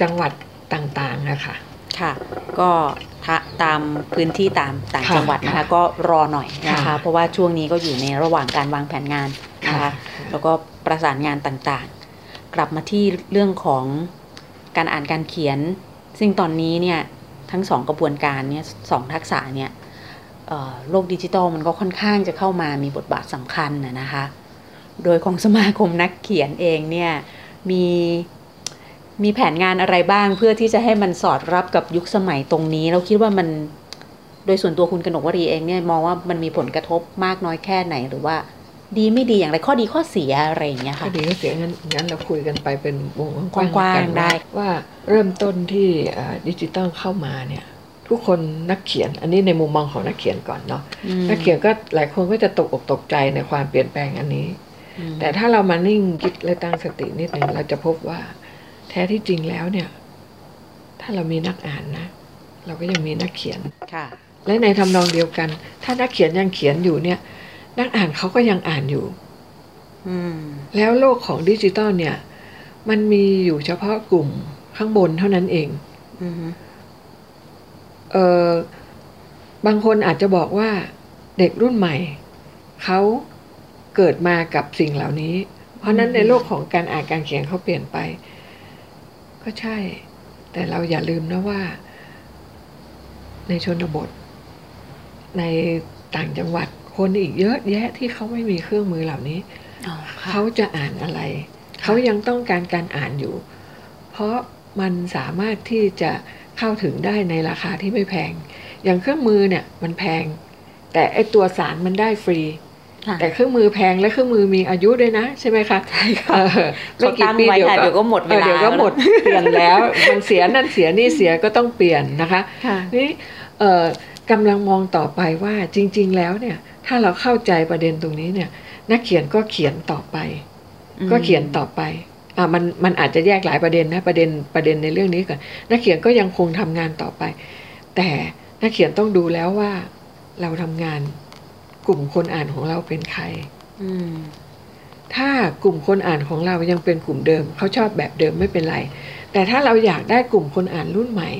[SPEAKER 3] จังหวัดต่างๆนะคะ
[SPEAKER 2] ค่ะ ก็ตามพื้นที่ตามต่างจังหวัดนะคะก็รอหน่อยนะคะ เพราะว่าช่วงนี้ก็อยู่ในระหว่างการวางแผนงานนะคะแล้วก็ประสานงานต่างๆ กลับมาที่เรื่องของการอ่านการเขียน ซึ่งตอนนี้เนี่ย ทั้งสองกระบวนการเนี่ยสองทักษะเนี่ยโลกดิจิตอลมันก็ค่อนข้างจะเข้ามามีบทบาทสำคัญนะนะคะ โดยของสมาคมนักเขียนเองเนี่ยมีมีแผนงานอะไรบ้างเพื่อที่จะให้มันสอดรับกับยุคสมัยตรงนี้ เราคิดว่ามันโดยส่วนตัวคุณกนกวรีเองเนี่ยมองว่ามันมีผลกระทบมากน้อยแค่ไหนหรือว่า ดีไม่ดีอย่างไรข้อดีข้อเสียอะไรอย่างเงี้ยค่ะ
[SPEAKER 3] ข้อดีข้อเสียงั้นงั้นเราคุยกันไปเป็นวง
[SPEAKER 2] กว้างๆได้
[SPEAKER 3] ว่าเริ่มต้นที่ดิจิตอลเข้ามาเนี่ยทุกคนนักเขียน อันนี้ในมุมมองของนักเขียนก่อนเนาะนักเขียนก็หลายคนก็จะตกอกตกใจในความเปลี่ยนแปลงอันนี้ แต่ถ้าเรามานิ่งคิดและตั้งสตินิดหนึ่งเราจะพบว่า แท้ที่จริงแล้วเนี่ย ถ้าเรามีนักอ่านนะ เราก็ยังมีนักเขียน
[SPEAKER 2] ค่ะ
[SPEAKER 3] และในทำนองเดียวกัน ถ้านักเขียนยังเขียนอยู่เนี่ย นักอ่านเขาก็ยังอ่านอยู่แล้วโลกของดิจิตอลเนี่ย มันมีอยู่เฉพาะกลุ่มข้างบนเท่านั้นเองเออบางคนอาจจะบอกว่าเด็กรุ่นใหม่ เขาเกิดมากับสิ่งเหล่านี้ เพราะนั้นในโลกของการอ่านการเขียนเขาเปลี่ยนไป ก็ใช่ แต่เราอย่าลืมนะว่า ในชนบท ในต่างจังหวัด คนอีกเยอะแยะที่เขาไม่มีเครื่องมือเหล่านี้ เขาจะอ่านอะไร เขายังต้องการการอ่านอยู่ เพราะมันสามารถที่จะเข้าถึงได้ในราคาที่ไม่แพง อย่างเครื่องมือเนี่ยมันแพง แต่ไอตัวสารมันได้ฟรี แต่เครื่องมือแพงและเครื่องมือมีอายุด้วยนะ ใช่ไหมคะใช่
[SPEAKER 2] ค่ะไม่กี่ปีเดี๋ยวก็หมดเวลา
[SPEAKER 3] เดี๋ยวก็หมดเปลี่ยนแล้วมันเสียนั่นเสียนี่เสียก็ต้องเปลี่ยนนะคะนี่กำลังมองต่อไปว่าจริง ๆ แล้วเนี่ย ถ้าเราเข้าใจประเด็นตรงนี้เนี่ย นักเขียนก็เขียนต่อไป ก็เขียนต่อไปอ่ามันมันอาจจะแยกหลายประเด็นนะประเด็นประเด็นในเรื่องนี้ก่อนนักเขียนก็ยังคงทำงานต่อไป แต่นักเขียนต้องดูแล้วว่า เราทำงานกลุ่มคนอ่านของเราเป็นใครถ้ากลุ่มคนอ่านของเรายังเป็นกลุ่มเดิมเขาชอบแบบเดิมไม่เป็นไร แต่ถ้าเราอยากได้กลุ่มคนอ่านรุ่นใหม่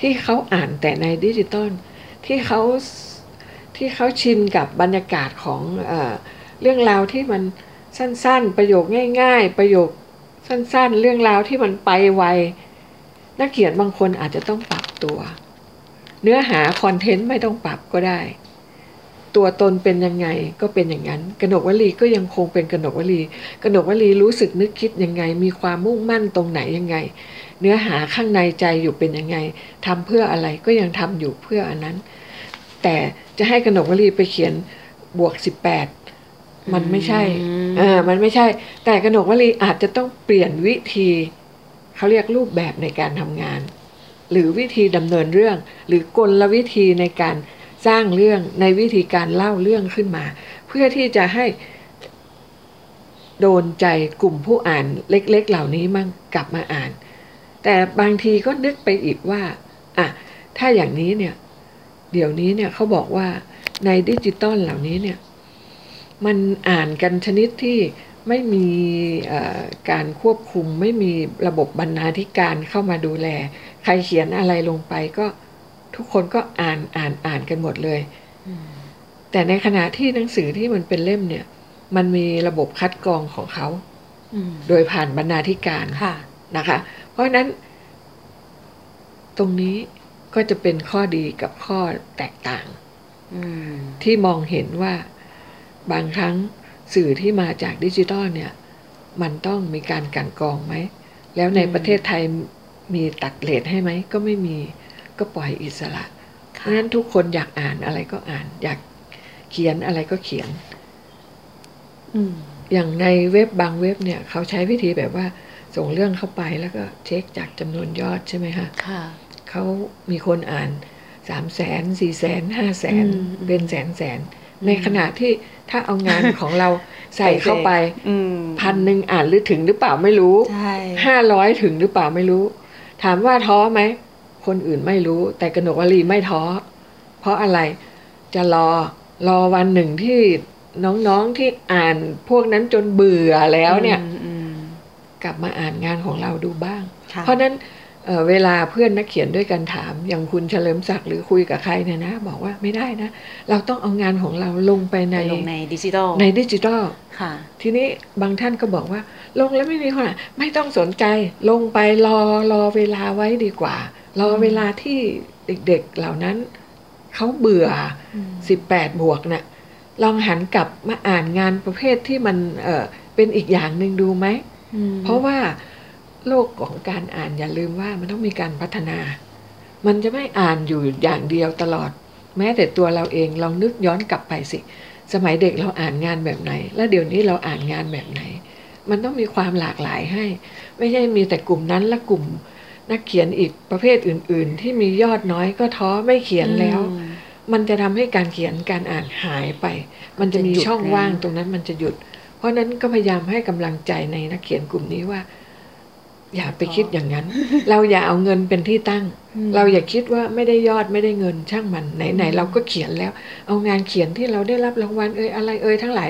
[SPEAKER 3] ที่เขาอ่านแต่ในดิจิตอลที่เขา ที่เขาชินกับบรรยากาศของเอเรื่องราวที่มันสั้นๆ ประโยคง่าย ๆ ประโยคสั้นๆ เรื่องราวที่มันไปไวนักเขียนบางคนอาจจะต้องปรับตัว เนื้อหาคอนเทนต์ไม่ต้องปรับก็ได้ ตัวตนเป็นยังไงก็เป็นอย่างนั้นกนกวลีก็ยังคงเป็นกนกวลีกนกวลีรู้สึกนึกคิดยังไง มีความมุ่งมั่นตรงไหนยังไง เนื้อหาข้างในใจอยู่เป็นยังไงทำเพื่ออะไรก็ยังทำอยู่เพื่ออันนั้น แต่จะให้กนกวลีไปเขียนบวกสิบแปดมันไม่ใช่
[SPEAKER 2] อืม
[SPEAKER 3] เออมันไม่ใช่ แต่กนกวลีอาจจะต้องเปลี่ยนวิธีเขาเรียกรูปแบบในการทำงาน หรือวิธีดำเนินเรื่อง หรือกลวิธีในการสร้างเรื่องในวิธีการเล่าเรื่องขึ้นมา เพื่อที่จะให้โดนใจกลุ่มผู้อ่านเล็ก ๆ เหล่านี้มั่งกลับมาอ่าน แต่บางทีก็นึกไปอีกว่าอะถ้าอย่างนี้เนี่ย เดี๋ยวนี้เนี่ยเขาบอกว่าในดิจิตอลเหล่านี้เนี่ยมันอ่านกันชนิดที่ไม่มีเอ่อการควบคุมไม่มีระบบบรรณาธิการเข้ามาดูแล ใครเขียนอะไรลงไปก็ทุกคนก็อ่านอ่านอ่านกันหมดเลยแต่ในขณะที่หนังสือที่มันเป็นเล่มเนี่ย มันมีระบบคัดกรองของเขา
[SPEAKER 2] อืม
[SPEAKER 3] โดยผ่านบรรณาธิการ
[SPEAKER 2] ค่ะ
[SPEAKER 3] นะคะ เพราะฉะนั้น ตรงนี้ ก็จะเป็นข้อดีกับข้อแตกต่าง
[SPEAKER 2] อืม
[SPEAKER 3] ที่มองเห็นว่าบางครั้งสื่อที่มาจากดิจิตอลเนี่ย มันต้องมีการกลันกรองไหม แล้วใน
[SPEAKER 2] อืม
[SPEAKER 3] ประเทศไทยมีตัดเลทให้ไหม ก็ไม่มีก็ปล่อยอิสระ เพ
[SPEAKER 2] ค่ะ
[SPEAKER 3] ราะฉะนั้นทุกคนอยากอ่านอะไรก็อ่าน อยากเขียนอะไรก็เขียน
[SPEAKER 2] อืม
[SPEAKER 3] อย่างในเว็บบางเว็บเนี่ย เขาใช้วิธีแบบว่า ส่งเรื่องเข้าไปแล้วก็เช็คจากจำนวนยอดใช่ไหมคะ
[SPEAKER 2] ค่ะ
[SPEAKER 3] เขามีคนอ่านสามแสนสี่แสนห้าแสน
[SPEAKER 2] อืม
[SPEAKER 3] เป็นแสนแสน ในขณะที่ถ้าเอางานของเราใส่เข้าไป
[SPEAKER 2] อืม
[SPEAKER 3] พันหนึ่งอ่านหรือถึงหรือเปล่าไม่รู้
[SPEAKER 2] ใช่
[SPEAKER 3] ห้าร้อยถึงหรือเปล่าไม่รู้ ถามว่าท้อไหม คนอื่นไม่รู้ แต่กนกวลีไม่ท้อ เพราะอะไรจะรอรอวันหนึ่งที่น้องๆที่อ่านพวกนั้นจนเบื่อแล้วเนี่ย
[SPEAKER 2] อืมอืม
[SPEAKER 3] กลับมาอ่านงานของเราดูบ้าง
[SPEAKER 2] ค่ะ
[SPEAKER 3] เพราะฉะนั้น เอ่อเวลาเพื่อนนักเขียนด้วยกันถาม อย่างคุณเฉลิมศักดิ์หรือคุยกับใครเนี่ยนะ บอกว่าไม่ได้นะ เราต้องเอางานของเราลงไปใน
[SPEAKER 2] ไปลงในดิจิทัล
[SPEAKER 3] ในดิจิทัล
[SPEAKER 2] ค่ะ
[SPEAKER 3] ทีนี้บางท่านก็บอกว่า ลงแล้วไม่มีคนอ่านไม่ต้องสนใจลงไปรอรอเวลาไว้ดีกว่า รอเวลาที่เด็กๆเหล่านั้นเขาเบื่อ
[SPEAKER 2] อืม
[SPEAKER 3] 18 บวกน่ะลองหันกลับมาอ่านงานประเภทที่มันเออเป็นอีกอย่างหนึ่งดูไหม
[SPEAKER 2] อืม
[SPEAKER 3] เพราะว่า โลกของการอ่านอย่าลืมว่ามันต้องมีการพัฒนา มันจะไม่อ่านอยู่อย่างเดียวตลอด แม้แต่ตัวเราเองลองนึกย้อนกลับไปสิ สมัยเด็กเราอ่านงานแบบไหน แล้วเดี๋ยวนี้เราอ่านงานแบบไหน มันต้องมีความหลากหลายให้ ไม่ใช่มีแต่กลุ่มนั้นและกลุ่ม นักเขียนอีกประเภทอื่น ๆ ที่มียอดน้อยก็ท้อไม่เขียนแล้ว
[SPEAKER 2] มั
[SPEAKER 3] นจะทำให้การเขียนการอ่านหายไป มันจะมีช่องว่างตรงนั้นมันจะหยุด เพราะฉะนั้นก็พยายามให้กำลังใจในนักเขียนกลุ่มนี้ว่า อย่าไปคิดอย่างนั้น เราอย่าเอาเงินเป็นที่ตั้ง เราอย่าคิดว่าไม่ได้ยอดไม่ได้เงินช่างมันไหนๆเราก็เขียนแล้ว เอางานเขียนที่เราได้รับรางวัลเอ่ยอะไรเอ่ยทั้งหลาย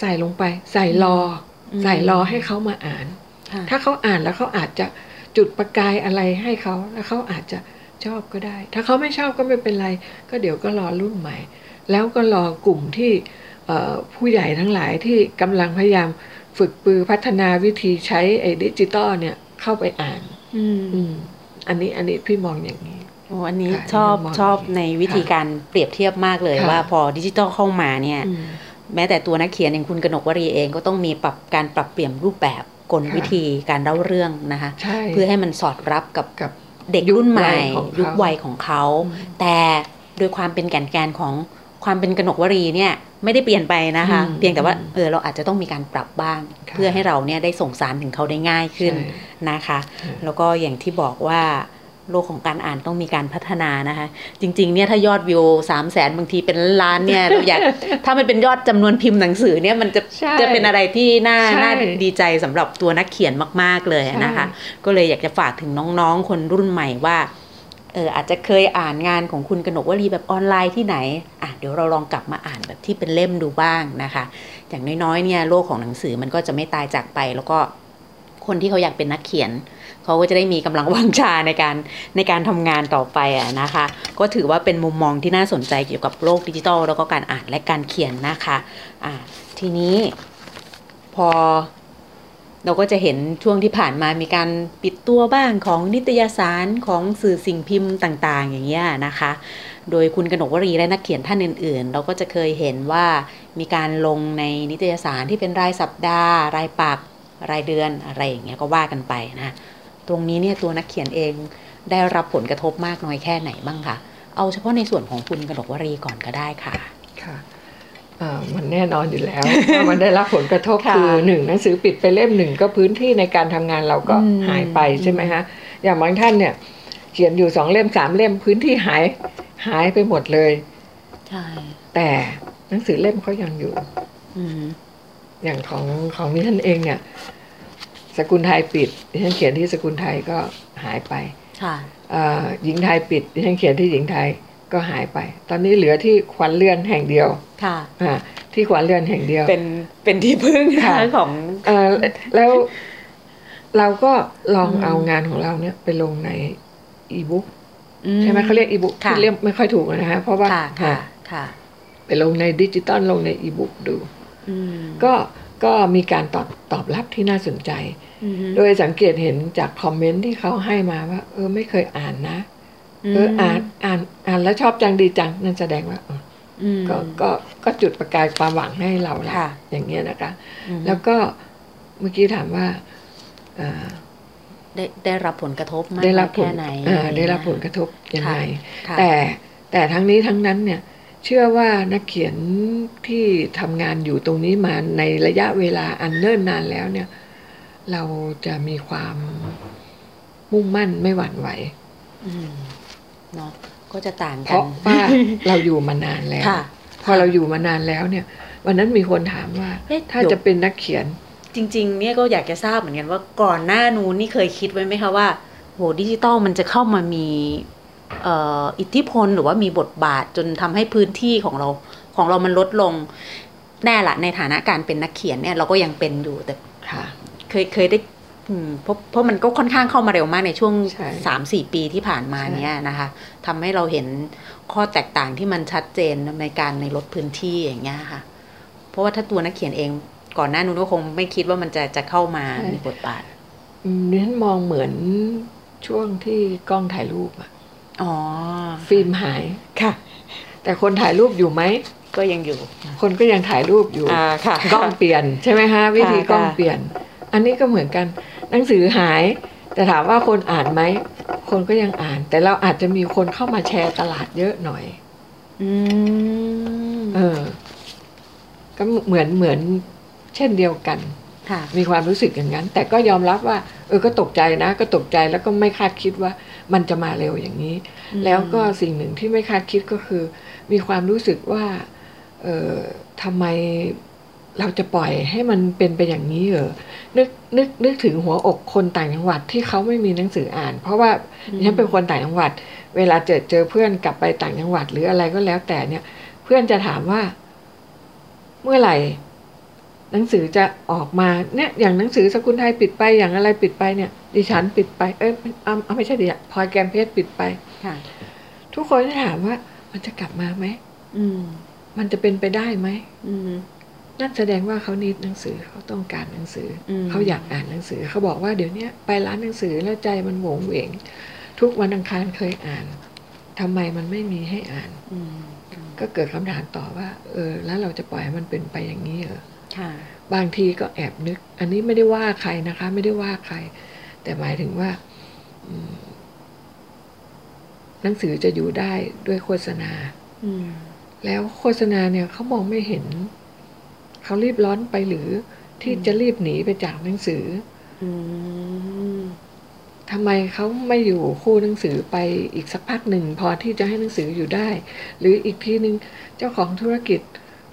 [SPEAKER 3] ใส่ลงไป ใส่รออ
[SPEAKER 2] ม
[SPEAKER 3] ใส่รอให้เขามาอ่าน
[SPEAKER 2] ค่ะ
[SPEAKER 3] ถ้าเขาอ่านแล้วเขาอาจจะจุดประกายอะไรให้เขาแล้วเขาอาจจะชอบก็ได้ ถ้าเขาไม่ชอบก็ไม่เป็นไร ก็เดี๋ยวก็รอรุ่นใหม่ แล้วก็รอกลุ่มที่เอ่อผู้ใหญ่ทั้งหลายที่กำลังพยายามฝึกปือพัฒนาวิธีใช้ไอ้ดิจิตอลเนี่ย เข้าไปอ่าน
[SPEAKER 2] อืม
[SPEAKER 3] อืมอันนี้อันนี้พี่มองอย่างนี้
[SPEAKER 2] โอ้อันนี้
[SPEAKER 3] ค่ะ
[SPEAKER 2] ชอบ
[SPEAKER 3] ในมุมมอง
[SPEAKER 2] ชอบ
[SPEAKER 3] อย่างนี้
[SPEAKER 2] ในวิธีการเปรียบเทียบมากเลย
[SPEAKER 3] ค่ะ
[SPEAKER 2] ว่าพอดิจิทัลเข้ามาเนี่ย
[SPEAKER 3] อืม
[SPEAKER 2] แม้แต่ตัวนักเขียนอย่างคุณกนกวรีเองก็ต้องมีปรับการปรับเปลี่ยนรูปแบบกล
[SPEAKER 3] ค่ะ
[SPEAKER 2] วิธีการเล่าเรื่องนะคะ
[SPEAKER 3] ใช่
[SPEAKER 2] เพื่อให้มันสอดรับกับ
[SPEAKER 3] กับ
[SPEAKER 2] เด็กรุ่นใหม่
[SPEAKER 3] ยุ
[SPEAKER 2] ยุ
[SPEAKER 3] ค
[SPEAKER 2] ค
[SPEAKER 3] วั
[SPEAKER 2] วั
[SPEAKER 3] ย
[SPEAKER 2] ย
[SPEAKER 3] ข
[SPEAKER 2] ข
[SPEAKER 3] อ
[SPEAKER 2] องง
[SPEAKER 3] เขา
[SPEAKER 2] เขา แต่โดยความเป็นแก่นแกนของความเป็นกนกวรีเนี่ย ไม่ได้เปลี่ยนไปนะคะ
[SPEAKER 3] อืม
[SPEAKER 2] เพียงแต่ว่าเออเราอาจจะต้องมีการปรับบ้าง
[SPEAKER 3] ค่ะ
[SPEAKER 2] เพื่อให้เราเนี่ยได้ส่งสารถึงเขาได้ง่ายขึ้น
[SPEAKER 3] ใช่
[SPEAKER 2] นะคะ
[SPEAKER 3] ค่ะ
[SPEAKER 2] แล้วก็อย่างที่บอกว่าโลกของการอ่านต้องมีการพัฒนานะคะ จริง ๆ เนี่ยถ้ายอดวิวสามแสนบางทีเป็นล้านเนี่ยเราอยากถ้ามันเป็นยอดจำนวนพิมพ์หนังสือเนี่ยมันจะ
[SPEAKER 3] ใช่
[SPEAKER 2] จะเป็นอะไรที่น่า
[SPEAKER 3] ใช่
[SPEAKER 2] น่าดีใจสำหรับตัวนักเขียนมาก ๆเลยนะคะ
[SPEAKER 3] ใช่
[SPEAKER 2] ก็เลยอยากจะฝากถึงน้องๆ คนรุ่นใหม่ว่า เอออาจจะเคยอ่านงานของคุณกนกวลีแบบออนไลน์ที่ไหนอะเดี๋ยวเราลองกลับมาอ่านแบบที่เป็นเล่มดูบ้างนะคะ อย่างน้อยๆเนี่ยโลกของหนังสือมันก็จะไม่ตายจากไป แล้วก็คนที่เขาอยากเป็นนักเขียนเขาก็จะได้มีกำลังวังชาในการในการทำงานต่อไปอะนะคะ ก็ถือว่าเป็นมุมมองที่น่าสนใจเกี่ยวกับโลกดิจิทัลแล้วก็การอ่านและการเขียนนะคะอ่าทีนี้พอ เราก็จะเห็นช่วงที่ผ่านมามีการปิดตัวบ้างของนิตยสารของสื่อสิ่งพิมพ์ต่าง ๆ อย่างเงี้ยนะคะ โดยคุณกนกวรีและนักเขียนท่านอื่น ๆ เราก็จะเคยเห็นว่ามีการลงในนิตยสารที่เป็นรายสัปดาห์ รายปัก รายเดือนอะไรอย่างเงี้ยก็ว่ากันไปนะตรงนี้เนี่ยตัวนักเขียนเองได้รับผลกระทบมากน้อยแค่ไหนบ้างคะเอาเฉพาะในส่วนของคุณกนกวรีก่อนก็ได้ค่ะ
[SPEAKER 3] ค่ะ มันแน่นอนอยู่แล้วว่ามันได้รับผลกระทบ
[SPEAKER 2] ค่ะ
[SPEAKER 3] คือหนึ่งหนังสือปิดไปเล่มหนึ่งก็พื้นที่ในการทำงานเราก็
[SPEAKER 2] อืม
[SPEAKER 3] หายไปใช่ไหมฮะอย่างบางท่านเนี่ย เขียนอยู่สองเล่มสามเล่มพื้นที่หายหายไปหมดเลย
[SPEAKER 2] ใช่
[SPEAKER 3] แต่หนังสือเล่มเขายังอยู่
[SPEAKER 2] อืม
[SPEAKER 3] อย่างของของดิฉันเองเนี่ย สกุลไทยปิดดิฉันเขียนที่สกุลไทยก็หายไป
[SPEAKER 2] ค่ะ
[SPEAKER 3] เอ่อหญิงไทยปิดดิฉันเขียนที่หญิงไทย ก็หายไป ตอนนี้เหลือที่ขวัญเรือนแห่งเดียว
[SPEAKER 2] ค่ะ
[SPEAKER 3] อ่าที่ขวัญเรือนแห่งเดียว
[SPEAKER 2] เป็นเป็นที่พึ่ง
[SPEAKER 3] ค่ะ
[SPEAKER 2] ของ
[SPEAKER 3] เอ่อแล้วเราก็ลอง
[SPEAKER 2] อืม
[SPEAKER 3] เอางานของเราเนี่ยไปลงในอีบุ๊ก
[SPEAKER 2] อื
[SPEAKER 3] ใช่ไหมเขาเรียกอีบุ๊ก
[SPEAKER 2] ค่ะ
[SPEAKER 3] ที่เรียกไม่ค่อยถูกนะฮะเพราะว่า
[SPEAKER 2] ค่ะค่ะ
[SPEAKER 3] อ่า
[SPEAKER 2] ค่ะ
[SPEAKER 3] ไปลงในดิจิตอลลงในอีบุ๊กดู
[SPEAKER 2] อืม
[SPEAKER 3] ก็ก็มีการตอบตอบรับที่น่าสนใจ
[SPEAKER 2] อืม
[SPEAKER 3] โดยสังเกตเห็นจากคอมเมนต์ที่เขาให้มาว่า เออไม่เคยอ่านนะ เอออ่านอ่านอ่านแล้วชอบจังดีจังนั่นแสดงว่าเออ
[SPEAKER 2] อืม
[SPEAKER 3] ก็ก็ก็จุดประกายความหวังให้เราละ
[SPEAKER 2] ค่ะ
[SPEAKER 3] อย่างเงี้ยนะคะ
[SPEAKER 2] อืม
[SPEAKER 3] แล้วก็เมื่อกี้ถามว่าอ่า
[SPEAKER 2] ได้ได้รับผลกระทบมาก
[SPEAKER 3] ได้รับผล
[SPEAKER 2] แค่ไหน
[SPEAKER 3] อ่าได้รับผลกระทบยังไง
[SPEAKER 2] ค่ะ
[SPEAKER 3] แต่แต่ทั้งนี้ทั้งนั้นเนี่ย เชื่อว่านักเขียนที่ทำงานอยู่ตรงนี้มาในระยะเวลาอันเนิ่นนานแล้วเนี่ย เราจะมีความมุ่งมั่นไม่หวั่นไหว
[SPEAKER 2] อืม เนาะก็จะต่าง
[SPEAKER 3] เพ
[SPEAKER 2] กัน
[SPEAKER 3] ราะว่าเราอยู่มานานแล้ว
[SPEAKER 2] ค่ะ
[SPEAKER 3] พอเราอยู่มานานแล้วเนี่ย วันนั้นมีคนถามว่า
[SPEAKER 2] เอ๊ะ
[SPEAKER 3] ถ้า
[SPEAKER 2] เดี๋ยว
[SPEAKER 3] จะเป็นนักเขียน
[SPEAKER 2] จริง ๆ เนี่ยก็อยากจะทราบเหมือนกันว่าก่อนหน้านู้นนี่เคยคิดไว้ไหมคะว่าโหดิจิตอลมันจะเข้ามามีเอ่ออิทธิพลหรือว่ามีบทบาทจนทำให้พื้นที่ของเราของเรามันลดลงแน่ละในฐานะการเป็นนักเขียนเนี่ยเราก็ยังเป็นอยู่แต่
[SPEAKER 3] ค่ะ
[SPEAKER 2] เคยเคยได้อืม เพราะเพราะมันก็ค่อนข้างเข้ามาเร็วมากในช่วง
[SPEAKER 3] ใช่
[SPEAKER 2] สามสี่ปีที่ผ่านมา
[SPEAKER 3] ใช่
[SPEAKER 2] เนี้ยนะคะทำให้เราเห็นข้อแตกต่างที่มันชัดเจนในการในลดพื้นที่อย่างเงี้ยค่ะ เพราะว่าถ้าตัวนักเขียนเองก่อนหน้านู้นก็คงไม่คิดว่ามันจะจะเข้ามามีบทบาท
[SPEAKER 3] อืมดิฉันมองเหมือนช่วงที่กล้องถ่ายรูปอะ
[SPEAKER 2] อ๋อ
[SPEAKER 3] ฟิล์มหาย
[SPEAKER 2] ค่ะ
[SPEAKER 3] แต่คนถ่ายรูปอยู่ไหม
[SPEAKER 2] ก็ยังอยู่
[SPEAKER 3] คนก็ยังถ่ายรูปอยู่
[SPEAKER 2] อ่าค่ะ
[SPEAKER 3] กล้องเปลี่ยนใช่ไหมฮะวิธีกล้อง
[SPEAKER 2] ค่ะ
[SPEAKER 3] เปลี่ยน อันนี้ก็เหมือนกัน หนังสือหาย แต่ถามว่าคนอ่านไหม คนก็ยังอ่าน แต่เราอาจจะมีคนเข้ามาแชร์ตลาดเยอะหน่อย
[SPEAKER 2] อืม
[SPEAKER 3] เออ ก็เหมือนเหมือนเช่นเดียวกัน
[SPEAKER 2] ค่ะ
[SPEAKER 3] มีความรู้สึกอย่างนั้น แต่ก็ยอมรับว่า เออก็ตกใจนะ ก็ตกใจแล้วก็ไม่คาดคิดว่ามันจะมาเร็วอย่างนี้
[SPEAKER 2] อืม
[SPEAKER 3] แล้วก็สิ่งหนึ่งที่ไม่คาดคิดก็คือ มีความรู้สึกว่า เออทำไม เราจะปล่อยให้มันเป็นไปอย่างนี้เหรอ นึกนึกนึกถึงหัวอกคนต่างจังหวัดที่เขาไม่มีหนังสืออ่าน เพราะว่าฉันเป็นคนต่างจังหวัด เวลาเจอเจอเพื่อนกลับไปต่างจังหวัดหรืออะไรก็แล้วแต่เนี่ย เพื่อนจะถามว่า เมื่อไหร่ หนังสือจะออกมาเนี่ยอย่างหนังสือสกุลไทยปิดไปอย่างอะไรปิดไปเนี่ย ดิฉันปิดไปเอ้ยเอาเอาไม่ใช่ดิฉันพลอยแกมเพชรปิดไป
[SPEAKER 2] ค่ะ
[SPEAKER 3] ทุกคนจะถามว่า มันจะกลับมาไหม
[SPEAKER 2] อืม
[SPEAKER 3] มันจะเป็นไปได้ไหม
[SPEAKER 2] อืม
[SPEAKER 3] นั่นแสดงว่าเขานิดหนังสือเขาต้องการหนังสืออ
[SPEAKER 2] ม
[SPEAKER 3] เขาอยากอ่านหนังสือ เขาบอกว่าเดี๋ยวเนี้ยไปร้านหนังสือแล้วใจมันโหวงเหวงทุกวันอังคารเคยอ่านทำไมมันไม่มีให้อ่าน
[SPEAKER 2] อืม
[SPEAKER 3] ก็เกิดคำถามต่อว่า เออ แล้วเราจะปล่อยให้มันเป็นไปอย่างนี้เหรอ
[SPEAKER 2] ค่ะ
[SPEAKER 3] บางทีก็แอบนึก อันนี้ไม่ได้ว่าใครนะคะ ไม่ได้ว่าใคร แต่หมายถึงว่าอืมหนังสือจะอยู่ได้ด้วยโฆษณา
[SPEAKER 2] อืม
[SPEAKER 3] แล้วโฆษณาเนี่ยเขามองไม่เห็น เขารีบร้อนไปหรือที่จะรีบหนีไปจากหนังสือ
[SPEAKER 2] อืม
[SPEAKER 3] ทำไมเขาไม่อยู่คู่หนังสือไปอีกสักพักหนึ่ง พอที่จะให้หนังสืออยู่ได้ หรืออีกทีหนึ่งเจ้าของธุรกิจ